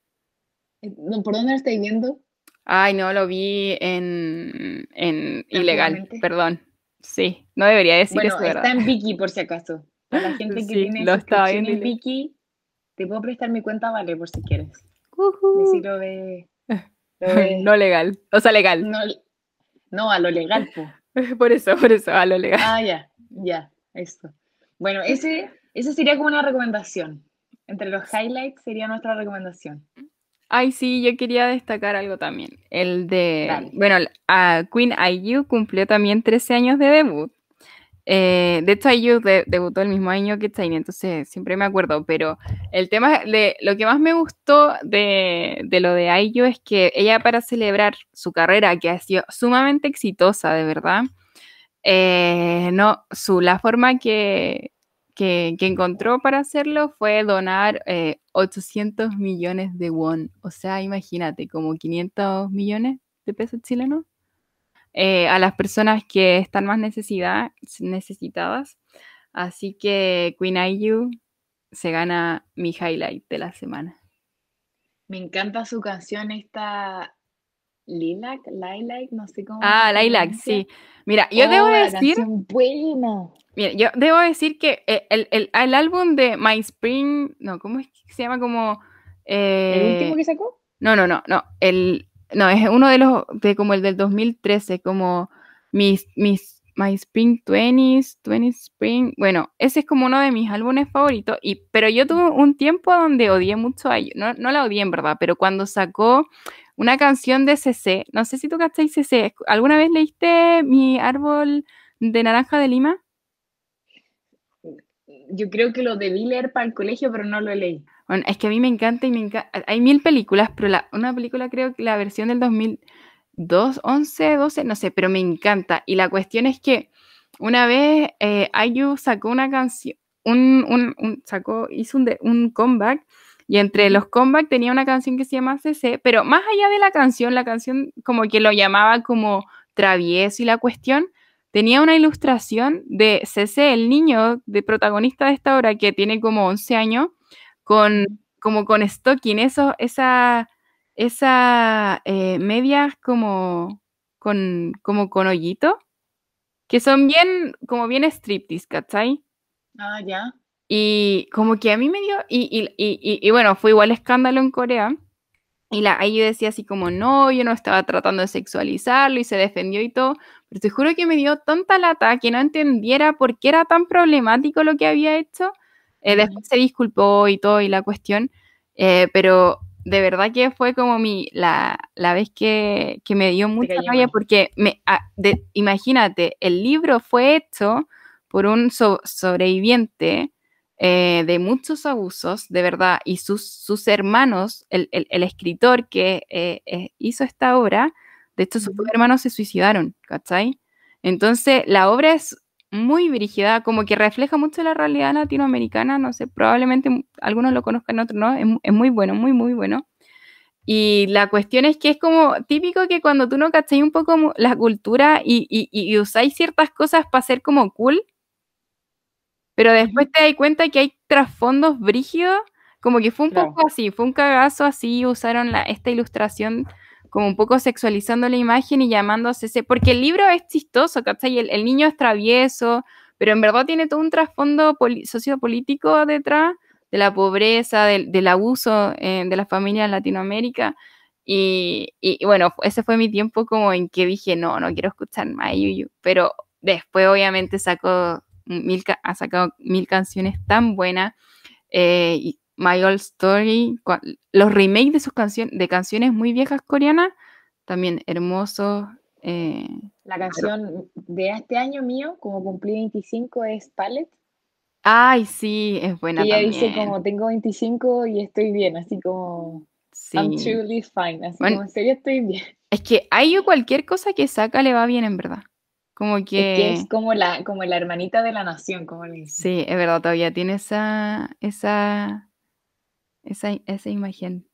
Eh, ¿Por dónde lo estáis viendo? Ay, no, lo vi en, en ilegal, perdón. Sí, no debería decir Bueno, eso, está en Viki por si acaso. Para la gente que Sí, tiene lo viendo en Viki, te puedo prestar mi cuenta, vale, por si quieres. Ujú. Decir lo de... lo de- No legal, o sea, legal. no, no, a lo legal, po. Por eso, por eso, a lo legal. Ah, ya, ya, eso. Bueno, ese, ese sería como una recomendación. Entre los highlights sería nuestra recomendación. Ay, sí, yo quería destacar algo también. El de, Dale. bueno, a Queen IU cumplió también 13 años de debut. Eh, de hecho, IU debutó el mismo año que Tiny, entonces siempre me acuerdo. Pero el tema de lo que más me gustó de, lo de IU es que ella, para celebrar su carrera, que ha sido sumamente exitosa, de verdad, eh, no, su, la forma que, que, encontró para hacerlo fue donar 800 eh, millones de won. O sea, imagínate, como 500 millones de pesos chilenos. Eh, a las personas que están más necesitadas. Así que Queen IU se gana mi highlight de la semana. Me encanta su canción esta Lilac, Lilac, no sé cómo. Ah, Lilac, sí. Mira, yo debo oh, decir. Buena. Mira, yo debo decir que eh, el, el, el, álbum de My Spring, no, ¿cómo es que se llama? Como. ¿El último que sacó? No, no, no, no. El, no, es uno de los, de como el del 2013, como mis, mis, My Spring 20s, 20 Spring. Bueno, ese es como uno de mis álbumes favoritos. Y, pero yo tuve un tiempo donde odié mucho a ellos. No, no la odié en verdad, pero cuando sacó una canción de CC, no sé si tú cacháis CC. ¿Alguna vez leíste Mi árbol de naranja de Lima? Yo creo que lo debí leer para el colegio, pero no lo leí. Bueno, es que a mí me encanta y me encanta. Hay mil películas, pero la, una película creo que la versión del 2002, 11, 12, no sé, pero me encanta. Y la cuestión es que una vez eh, Ayu sacó una canción, un, un, sacó, hizo un, un comeback y entre los comeback tenía una canción que se llama CC, pero más allá de la canción, la canción como que lo llamaba como travieso y la cuestión, tenía una ilustración de CC, el niño de protagonista de esta obra que tiene como 11 años, con, como con stocking, eso, esa, esa eh, medias como con, como con hoyito, que son bien, como bien striptease, ¿cachai? Ah, ya. Y como que a mí me dio, y, y, y, y bueno, fue igual escándalo en Corea. Y la, ahí yo decía así como, no, yo no estaba tratando de sexualizarlo y se defendió y todo, pero te juro que me dio tanta lata que no entendiera por qué era tan problemático lo que había hecho. Eh, después se disculpó y todo y la cuestión, eh, pero de verdad que fue como mi, la, la vez que, que, me dio mucha rabia porque me, ah, imagínate, el libro fue hecho por un sobreviviente eh, de muchos abusos, de verdad, y sus, sus hermanos, el, escritor que eh, eh, hizo esta obra, de hecho sus hermanos se suicidaron, ¿cachai? Entonces, la obra es muy brígida, como que refleja mucho la realidad latinoamericana, no sé, probablemente algunos lo conozcan, otros no, es, muy bueno, muy, muy bueno. Y la cuestión es que es como típico que cuando tú no cacháis un poco la cultura y, y, y usáis ciertas cosas para ser como cool, pero después te das cuenta que hay trasfondos brígidos, como que fue un poco así, fue un cagazo así, usaron la, esta ilustración como un poco sexualizando la imagen y llamándose ese, porque el libro es chistoso, ¿cachai? El, el niño es travieso, pero en verdad tiene todo un trasfondo sociopolítico detrás de la pobreza, del, abuso eh, de la familia en Latinoamérica. Y, y, bueno, ese fue mi tiempo como en que dije, no, no quiero escuchar más Pero después obviamente sacó ha sacado mil canciones tan buenas. Eh, My Old Story, los remakes de sus canciones, de canciones muy viejas coreanas, también hermosos. Eh, la canción de este año mío, como cumplí 25, es Palette. Ay, sí, es buena. Y ella dice como tengo 25 y estoy bien, así como I'm truly fine, así como en serio estoy bien. Es que hay cualquier cosa que saca le va bien en verdad. Como que... Es, como, la, como la hermanita de la nación, como le dicen. Sí, es verdad, todavía tiene esa, esa, esa, imagen.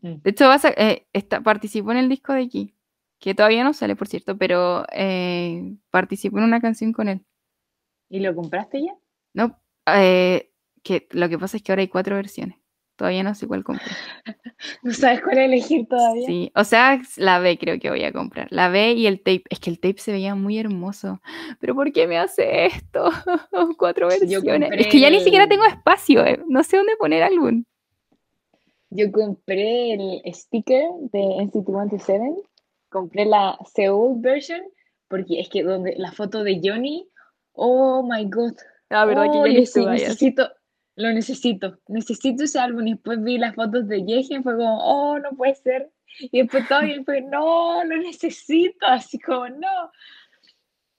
Mm. De hecho, vas eh, participó en el disco de aquí, que todavía no sale, por cierto, pero eh, participó en una canción con él. ¿Y lo compraste ya? No, eh, que lo que pasa es que ahora hay cuatro versiones. Todavía no sé cuál comprar. ¿No sabes cuál elegir todavía? Sí, o sea, la B creo que voy a comprar. La B y el tape. Es que el tape se veía muy hermoso. Pero ¿por qué me hace esto? Cuatro versiones. Es que ya ni siquiera tengo espacio. Eh. No sé dónde poner algún. Yo compré el sticker de NCT 127. Compré la Seoul version. Porque es que donde la foto de Johnny. Oh my god. La verdad que yo necesito, lo necesito, necesito ese álbum. Y después vi las fotos de Yeji y fue como, oh, no puede ser. Y después todavía fue, no, lo necesito, así como, no.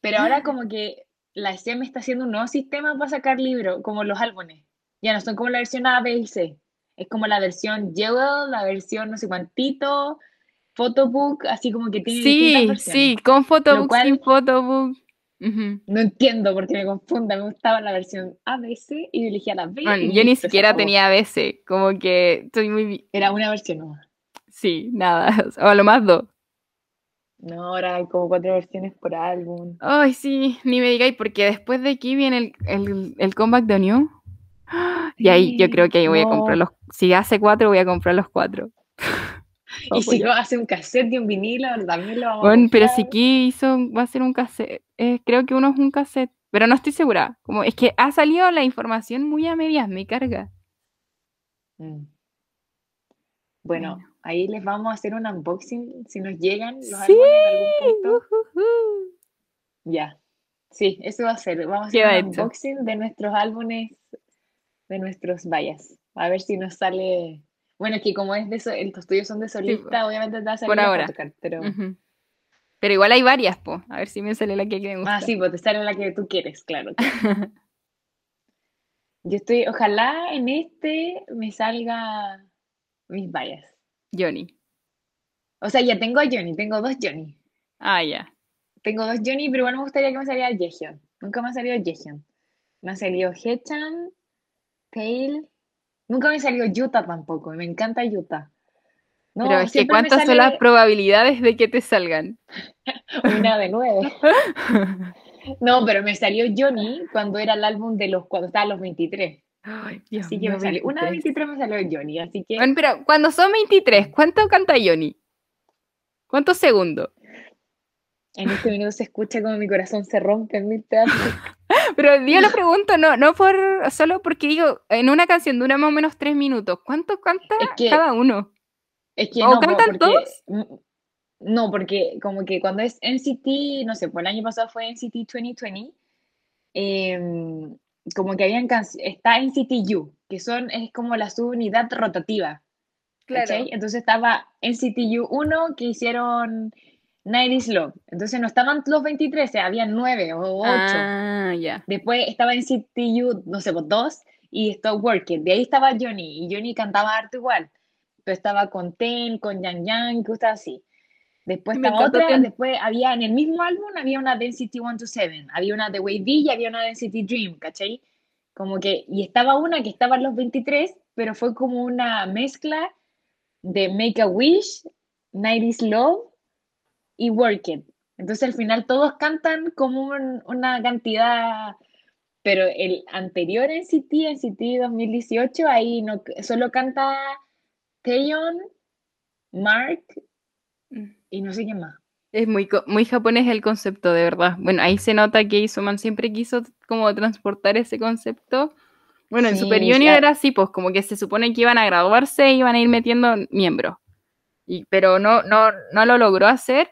Pero ahora como que la SM está haciendo un nuevo sistema para sacar libros, como los álbumes. Ya no son como la versión A, B y C. Es como la versión Jewel, la versión no sé cuántito, Photobook, así como que tiene Sí, sí, con photobook, cual- sin photobook. No entiendo porque me confunda, me gustaba la versión A, B, C y elegía la B. Bueno, yo ni siquiera tenía ABC, como que estoy muy... Era una versión nueva. Sí, nada, o a lo más dos. No, ahora hay como cuatro versiones por álbum. Ay, sí, ni me digáis, porque después de aquí viene el, el, el comeback de New. Y ahí yo creo que ahí voy a comprar los. Si hace cuatro, voy a comprar los cuatro. Y si no hace un cassette y un vinilo, también lo vamos a Bueno, pero si aquí hizo, va a ser un cassette. eh, creo que uno es un cassette, pero no estoy segura. Como es que ha salido la información muy a medias, me carga. Mm. Bueno, Bueno. ahí les vamos a hacer un unboxing si nos llegan los Sí, álbumes en algún punto. ujujú. Ya. Sí, eso va a ser. Vamos a hacer un hecho. unboxing de nuestros álbumes, de nuestros vallas. A ver si nos sale. Bueno, es que como es de so- los tuyos son de solista, obviamente te va a salir por ahora. photocard, pero. Ujú. Pero igual hay varias, po. A ver si me sale la que me gusta. Ah, sí, pues te sale la que tú quieres, claro. Yo estoy, ojalá en este me salga mis vallas. Johnny. O sea, ya tengo a Johnny, tengo dos Johnny. Ah, ya. Tengo dos Johnny, pero igual me gustaría que me saliera Jaehyun. Nunca me ha salido Jaehyun. Me ha salido Hechan, Tail. Nunca me salió Yuta tampoco. Me encanta Yuta. No, Pero es que ¿cuántas son las probabilidades de que te salgan? una de nueve. No, pero me salió Johnny cuando era el álbum de los, cuando estaba a los 23. Ay, Dios Así que me salió, una de 23. 23 me salió Johnny, así que Bueno, pero cuando son 23, ¿cuánto canta Johnny? ¿Cuántos segundos? en este minuto se escucha como mi corazón se rompe en mil pedazos. Pero yo lo pregunto, no, no por solo porque digo, en una canción dura más o menos tres minutos. ¿Cuánto canta Es que- cada uno? Es que ¿O no, cantan porque, todos? no, porque como que cuando es NCT, no sé, por el año pasado fue NCT 2020, em, como que habían canciones, está NCT U, que son, es como la subunidad rotativa, ¿cachai? Entonces estaba NCT U 1 que hicieron Night is Love, entonces no estaban los 23, o sea, habían 9 o 8. Ah, ya. Después estaba NCT U, no sé, pues 2 y Stop Working. De ahí estaba Johnny y Johnny cantaba harto igual. Pero estaba con Ten, con Yang Yang, cosas así. Después Me estaba otra, Ten. después había en el mismo álbum había una de NCT 127, había una de Wavy y había una de NCT Dream, ¿cachai? Como que, y estaba una que estaba en los 23, pero fue como una mezcla de Make a Wish, Night is Love y Work It. Entonces al final todos cantan como un- una cantidad, pero el anterior NCT, NCT 2018, ahí no, solo canta Taeyeon, Mark y no sé quién más. Es muy, muy japonés el concepto, de verdad. Bueno, ahí se nota que Isoman siempre quiso como transportar ese concepto. Bueno, en Sí, Super sí, Junior era así, pues como que se supone que iban a graduarse e iban a ir metiendo miembros. Y, pero no, no, no lo logró hacer.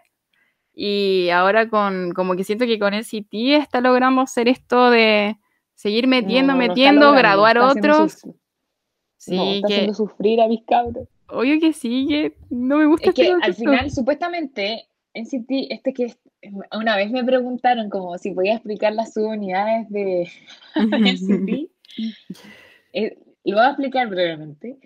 Y ahora con, como que siento que con NCT está logrando hacer esto de seguir metiendo, No, no está metiendo, logrando, graduar otros. sus- Sí, no, está que haciendo sufrir a mis cabros. obvio que sí, que no me gusta Es que este al final, supuestamente, NCT, este que es- una vez me preguntaron como si podía explicar las subunidades de NCT. Eh, lo voy a explicar brevemente.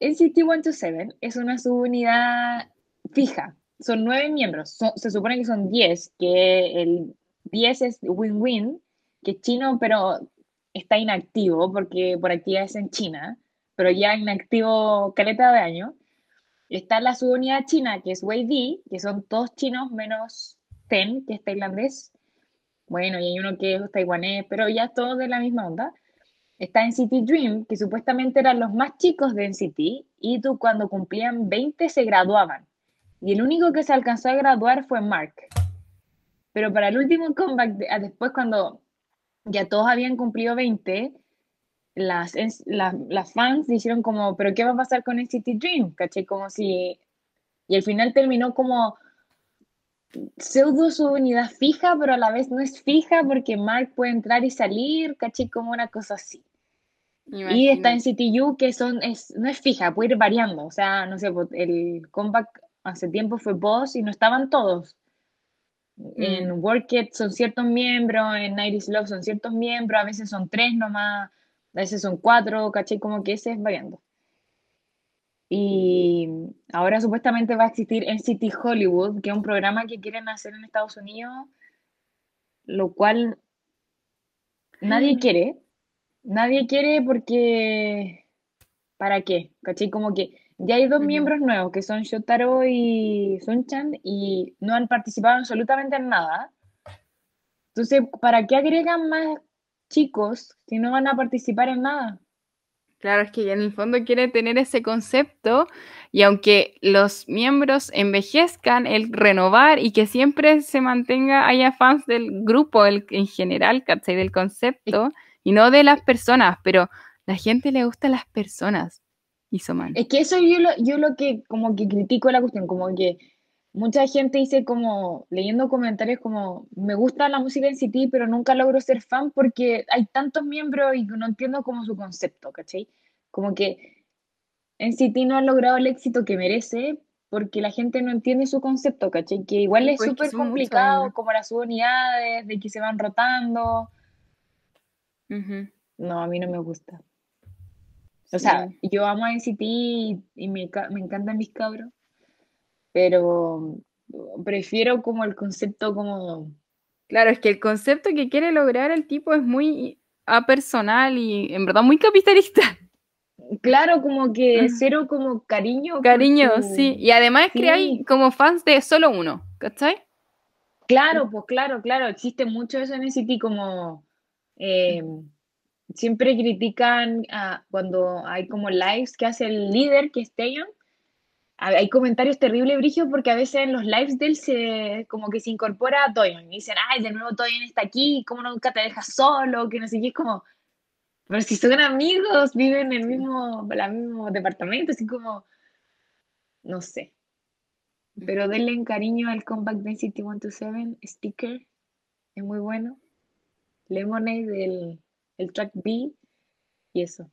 NCT 127 es una subunidad fija. Son nueve miembros. Se supone que son diez, que el 10 es Win-Win, que es chino, pero está inactivo porque por actividades en China, pero ya inactivo caleta de año. Está la subunidad china, que es Wei que son todos chinos menos Ten, que es tailandés. Bueno, y hay uno que es taiwanés, pero ya todos de la misma onda. Está NCT Dream, que supuestamente eran los más chicos de NCT, y tú cuando cumplían 20 se graduaban. Y el único que se alcanzó a graduar fue Mark. Pero para el último comeback, ah, después cuando ya todos habían cumplido 20, las, ens- las, las fans dijeron como, pero ¿qué va a pasar con NCT Dream? ¿Caché? Como si... Y al final terminó como pseudo su unidad fija, pero a la vez no es fija porque Mark puede entrar y salir, ¿caché? Como una cosa así. Y está en CTU que son, es, no es fija, puede ir variando. O sea, no sé, pues, el comeback hace tiempo fue Boss y no estaban todos. En Work It son ciertos miembros, en Night is Love son ciertos miembros, a veces son tres nomás, a veces son cuatro, ¿cachai? Como que ese es variando. Y ahora supuestamente va a existir NCT Hollywood, que es un programa que quieren hacer en Estados Unidos, lo cual nadie quiere. Nadie quiere porque... ¿Para qué? ¿Cachai? Como que ya hay dos miembros nuevos, que son Shotaro y Sunchan, y no han participado absolutamente en nada. Entonces, ¿para qué agregan más chicos si no van a participar en nada? Claro, es que en el fondo quiere tener ese concepto y aunque los miembros envejezcan, el renovar y que siempre se mantenga, haya fans del grupo el, en general, ¿cachai? Del concepto y no de las personas, pero la gente le gusta las personas. Hizo mal. Es que eso yo lo, yo lo que como que critico la cuestión, como que mucha gente dice como, leyendo comentarios como, me gusta la música en City, pero nunca logro ser fan porque hay tantos miembros y no entiendo como su concepto, ¿cachai? Como que en City no ha logrado el éxito que merece porque la gente no entiende su concepto, ¿cachai? Que igual es súper complicado, como las subunidades, de que se van rotando. No, a mí no me gusta. O sea, yo amo a NCT y, y me, me encantan mis cabros, pero prefiero como el concepto como... Claro, es que el concepto que quiere lograr el tipo es muy apersonal y en verdad muy capitalista. Claro, como que cero como cariño. Cariño, sí. Y además que hay como fans de solo uno, ¿cachai? Claro, pues claro, claro. Existe mucho eso en NCT como... Eh, siempre critican cuando hay como lives que hace el líder, que es Taeyong, hay comentarios terribles, Brigio, porque a veces en los lives de él se, como que se incorpora a Toyon y dicen, ay, de nuevo Toyon está aquí, ¿cómo nunca te dejas solo? Que no sé qué, es como, pero si son amigos, viven en el mismo, el mismo departamento, así como, no sé. Pero denle cariño al Compact Density 127, sticker, es muy bueno. Lemonade, del el track B y eso.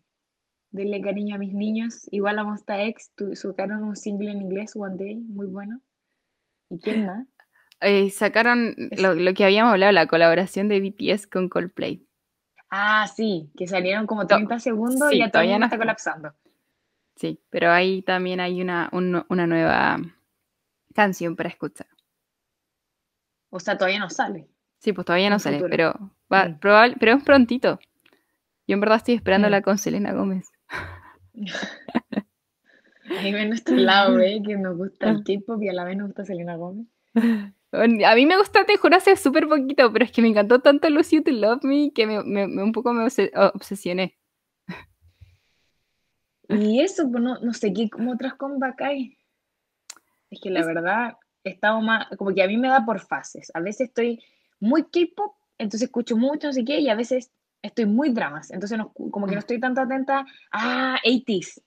Denle cariño a mis niños. Igual a Monsta X sacaron un single en inglés, One Day, muy bueno. ¿Y quién más? Eh, sacaron lo, que habíamos hablado, la colaboración de BTS con Coldplay. Ah, sí, que salieron como 30 segundos y ya todavía no está colapsando. Sí, pero ahí también hay una, una nueva canción para escuchar. O sea, todavía no sale. Sí, pues todavía no sale, pero va, mm. probable, pero es prontito. Yo en verdad estoy esperándola con Selena Gómez. Ahí ven nuestro lado, ¿eh? Que nos gusta el K-pop y a la vez nos gusta Selena Gómez. A mí me gusta, te juro, hace súper poquito, pero es que me encantó tanto Lucy You to Love Me que me, me, un poco me obsesioné. Y eso, pues no, no sé qué, como otras comeback hay. Es que la verdad, he estado más, como que a mí me da por fases. A veces estoy muy K-pop, entonces escucho mucho, así que, y a veces estoy muy dramas, entonces como que no mm. estoy tanto atenta a 80s.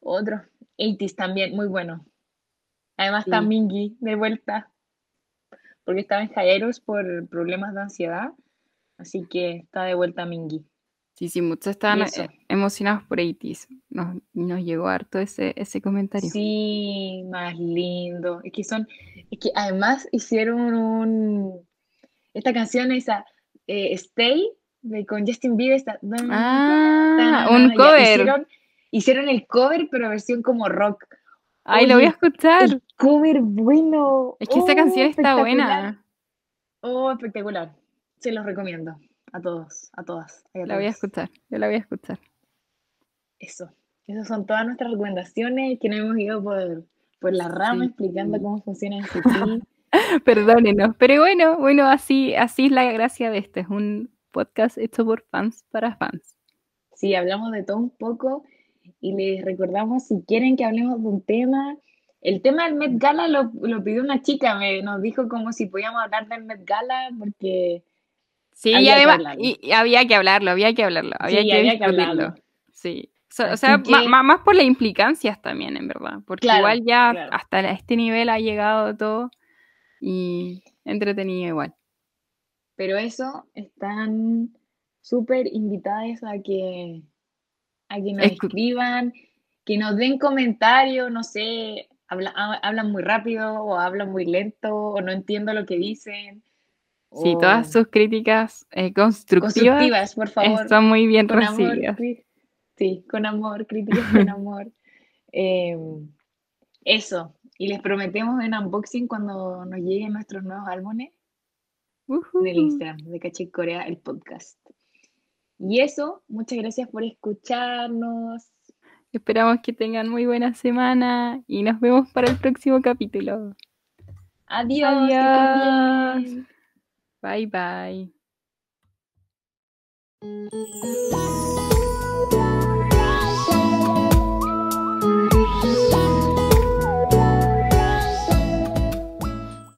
Otro, 80s también, muy bueno. Además está Mingy de vuelta, porque estaba en Jaeros por problemas de ansiedad, así que está de vuelta Mingy. Sí, sí, muchos estaban eh, emocionados por 80s. Nos, nos llegó harto ese, ese comentario. Sí, más lindo. Es que son, es que además hicieron un, esta canción, esa eh, Stay, de, con Justin Bieber, está, ah, un cover. Hicieron, el cover, pero versión como rock. Ay, lo voy a escuchar. El cover bueno. Es que esta canción está buena. Oh, espectacular. Se los recomiendo a todos, a todas. la voy a escuchar, yo la voy a escuchar. Eso, esas son todas nuestras recomendaciones que nos hemos ido por, por la rama explicando cómo funciona el CT. Perdónenos, pero bueno, bueno, así, así es la gracia de este, es un podcast hecho por fans para fans. Sí, hablamos de todo un poco y les recordamos si quieren que hablemos de un tema. El tema del Met Gala lo, pidió una chica, me, nos dijo como si podíamos hablar del Met Gala porque... Sí, y además y, había que hablarlo, había que hablarlo, había, que, hablarlo. Sí, o sea, más por las implicancias también, en verdad, porque igual ya hasta este nivel ha llegado todo y entretenido igual. Pero eso, están súper invitadas a que, a que nos escriban, que nos den comentarios, no sé, hablan muy rápido o hablan muy lento o no entiendo lo que dicen. Sí, todas sus críticas eh, constructivas, por favor. Están muy bien recibidas. sí, con amor, críticas con amor. Em, eso, y les prometemos en unboxing cuando nos lleguen nuestros nuevos álbumes en el Instagram de Caché Corea, el podcast. Y eso, muchas gracias por escucharnos. Esperamos que tengan muy buena semana y nos vemos para el próximo capítulo. Adiós. Bye bye.